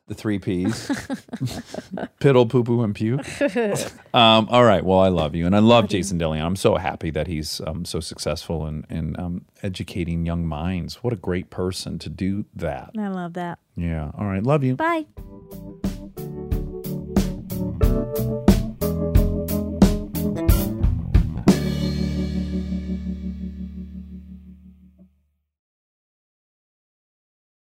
the three P's, piddle, poo poo, and puke. Um, all right. Well, I love you, and I love Jason De León. I'm so happy that he's um, so successful in in um, educating young minds. What a great person to do that. I love that. Yeah. All right. Love you. Bye. Thank you.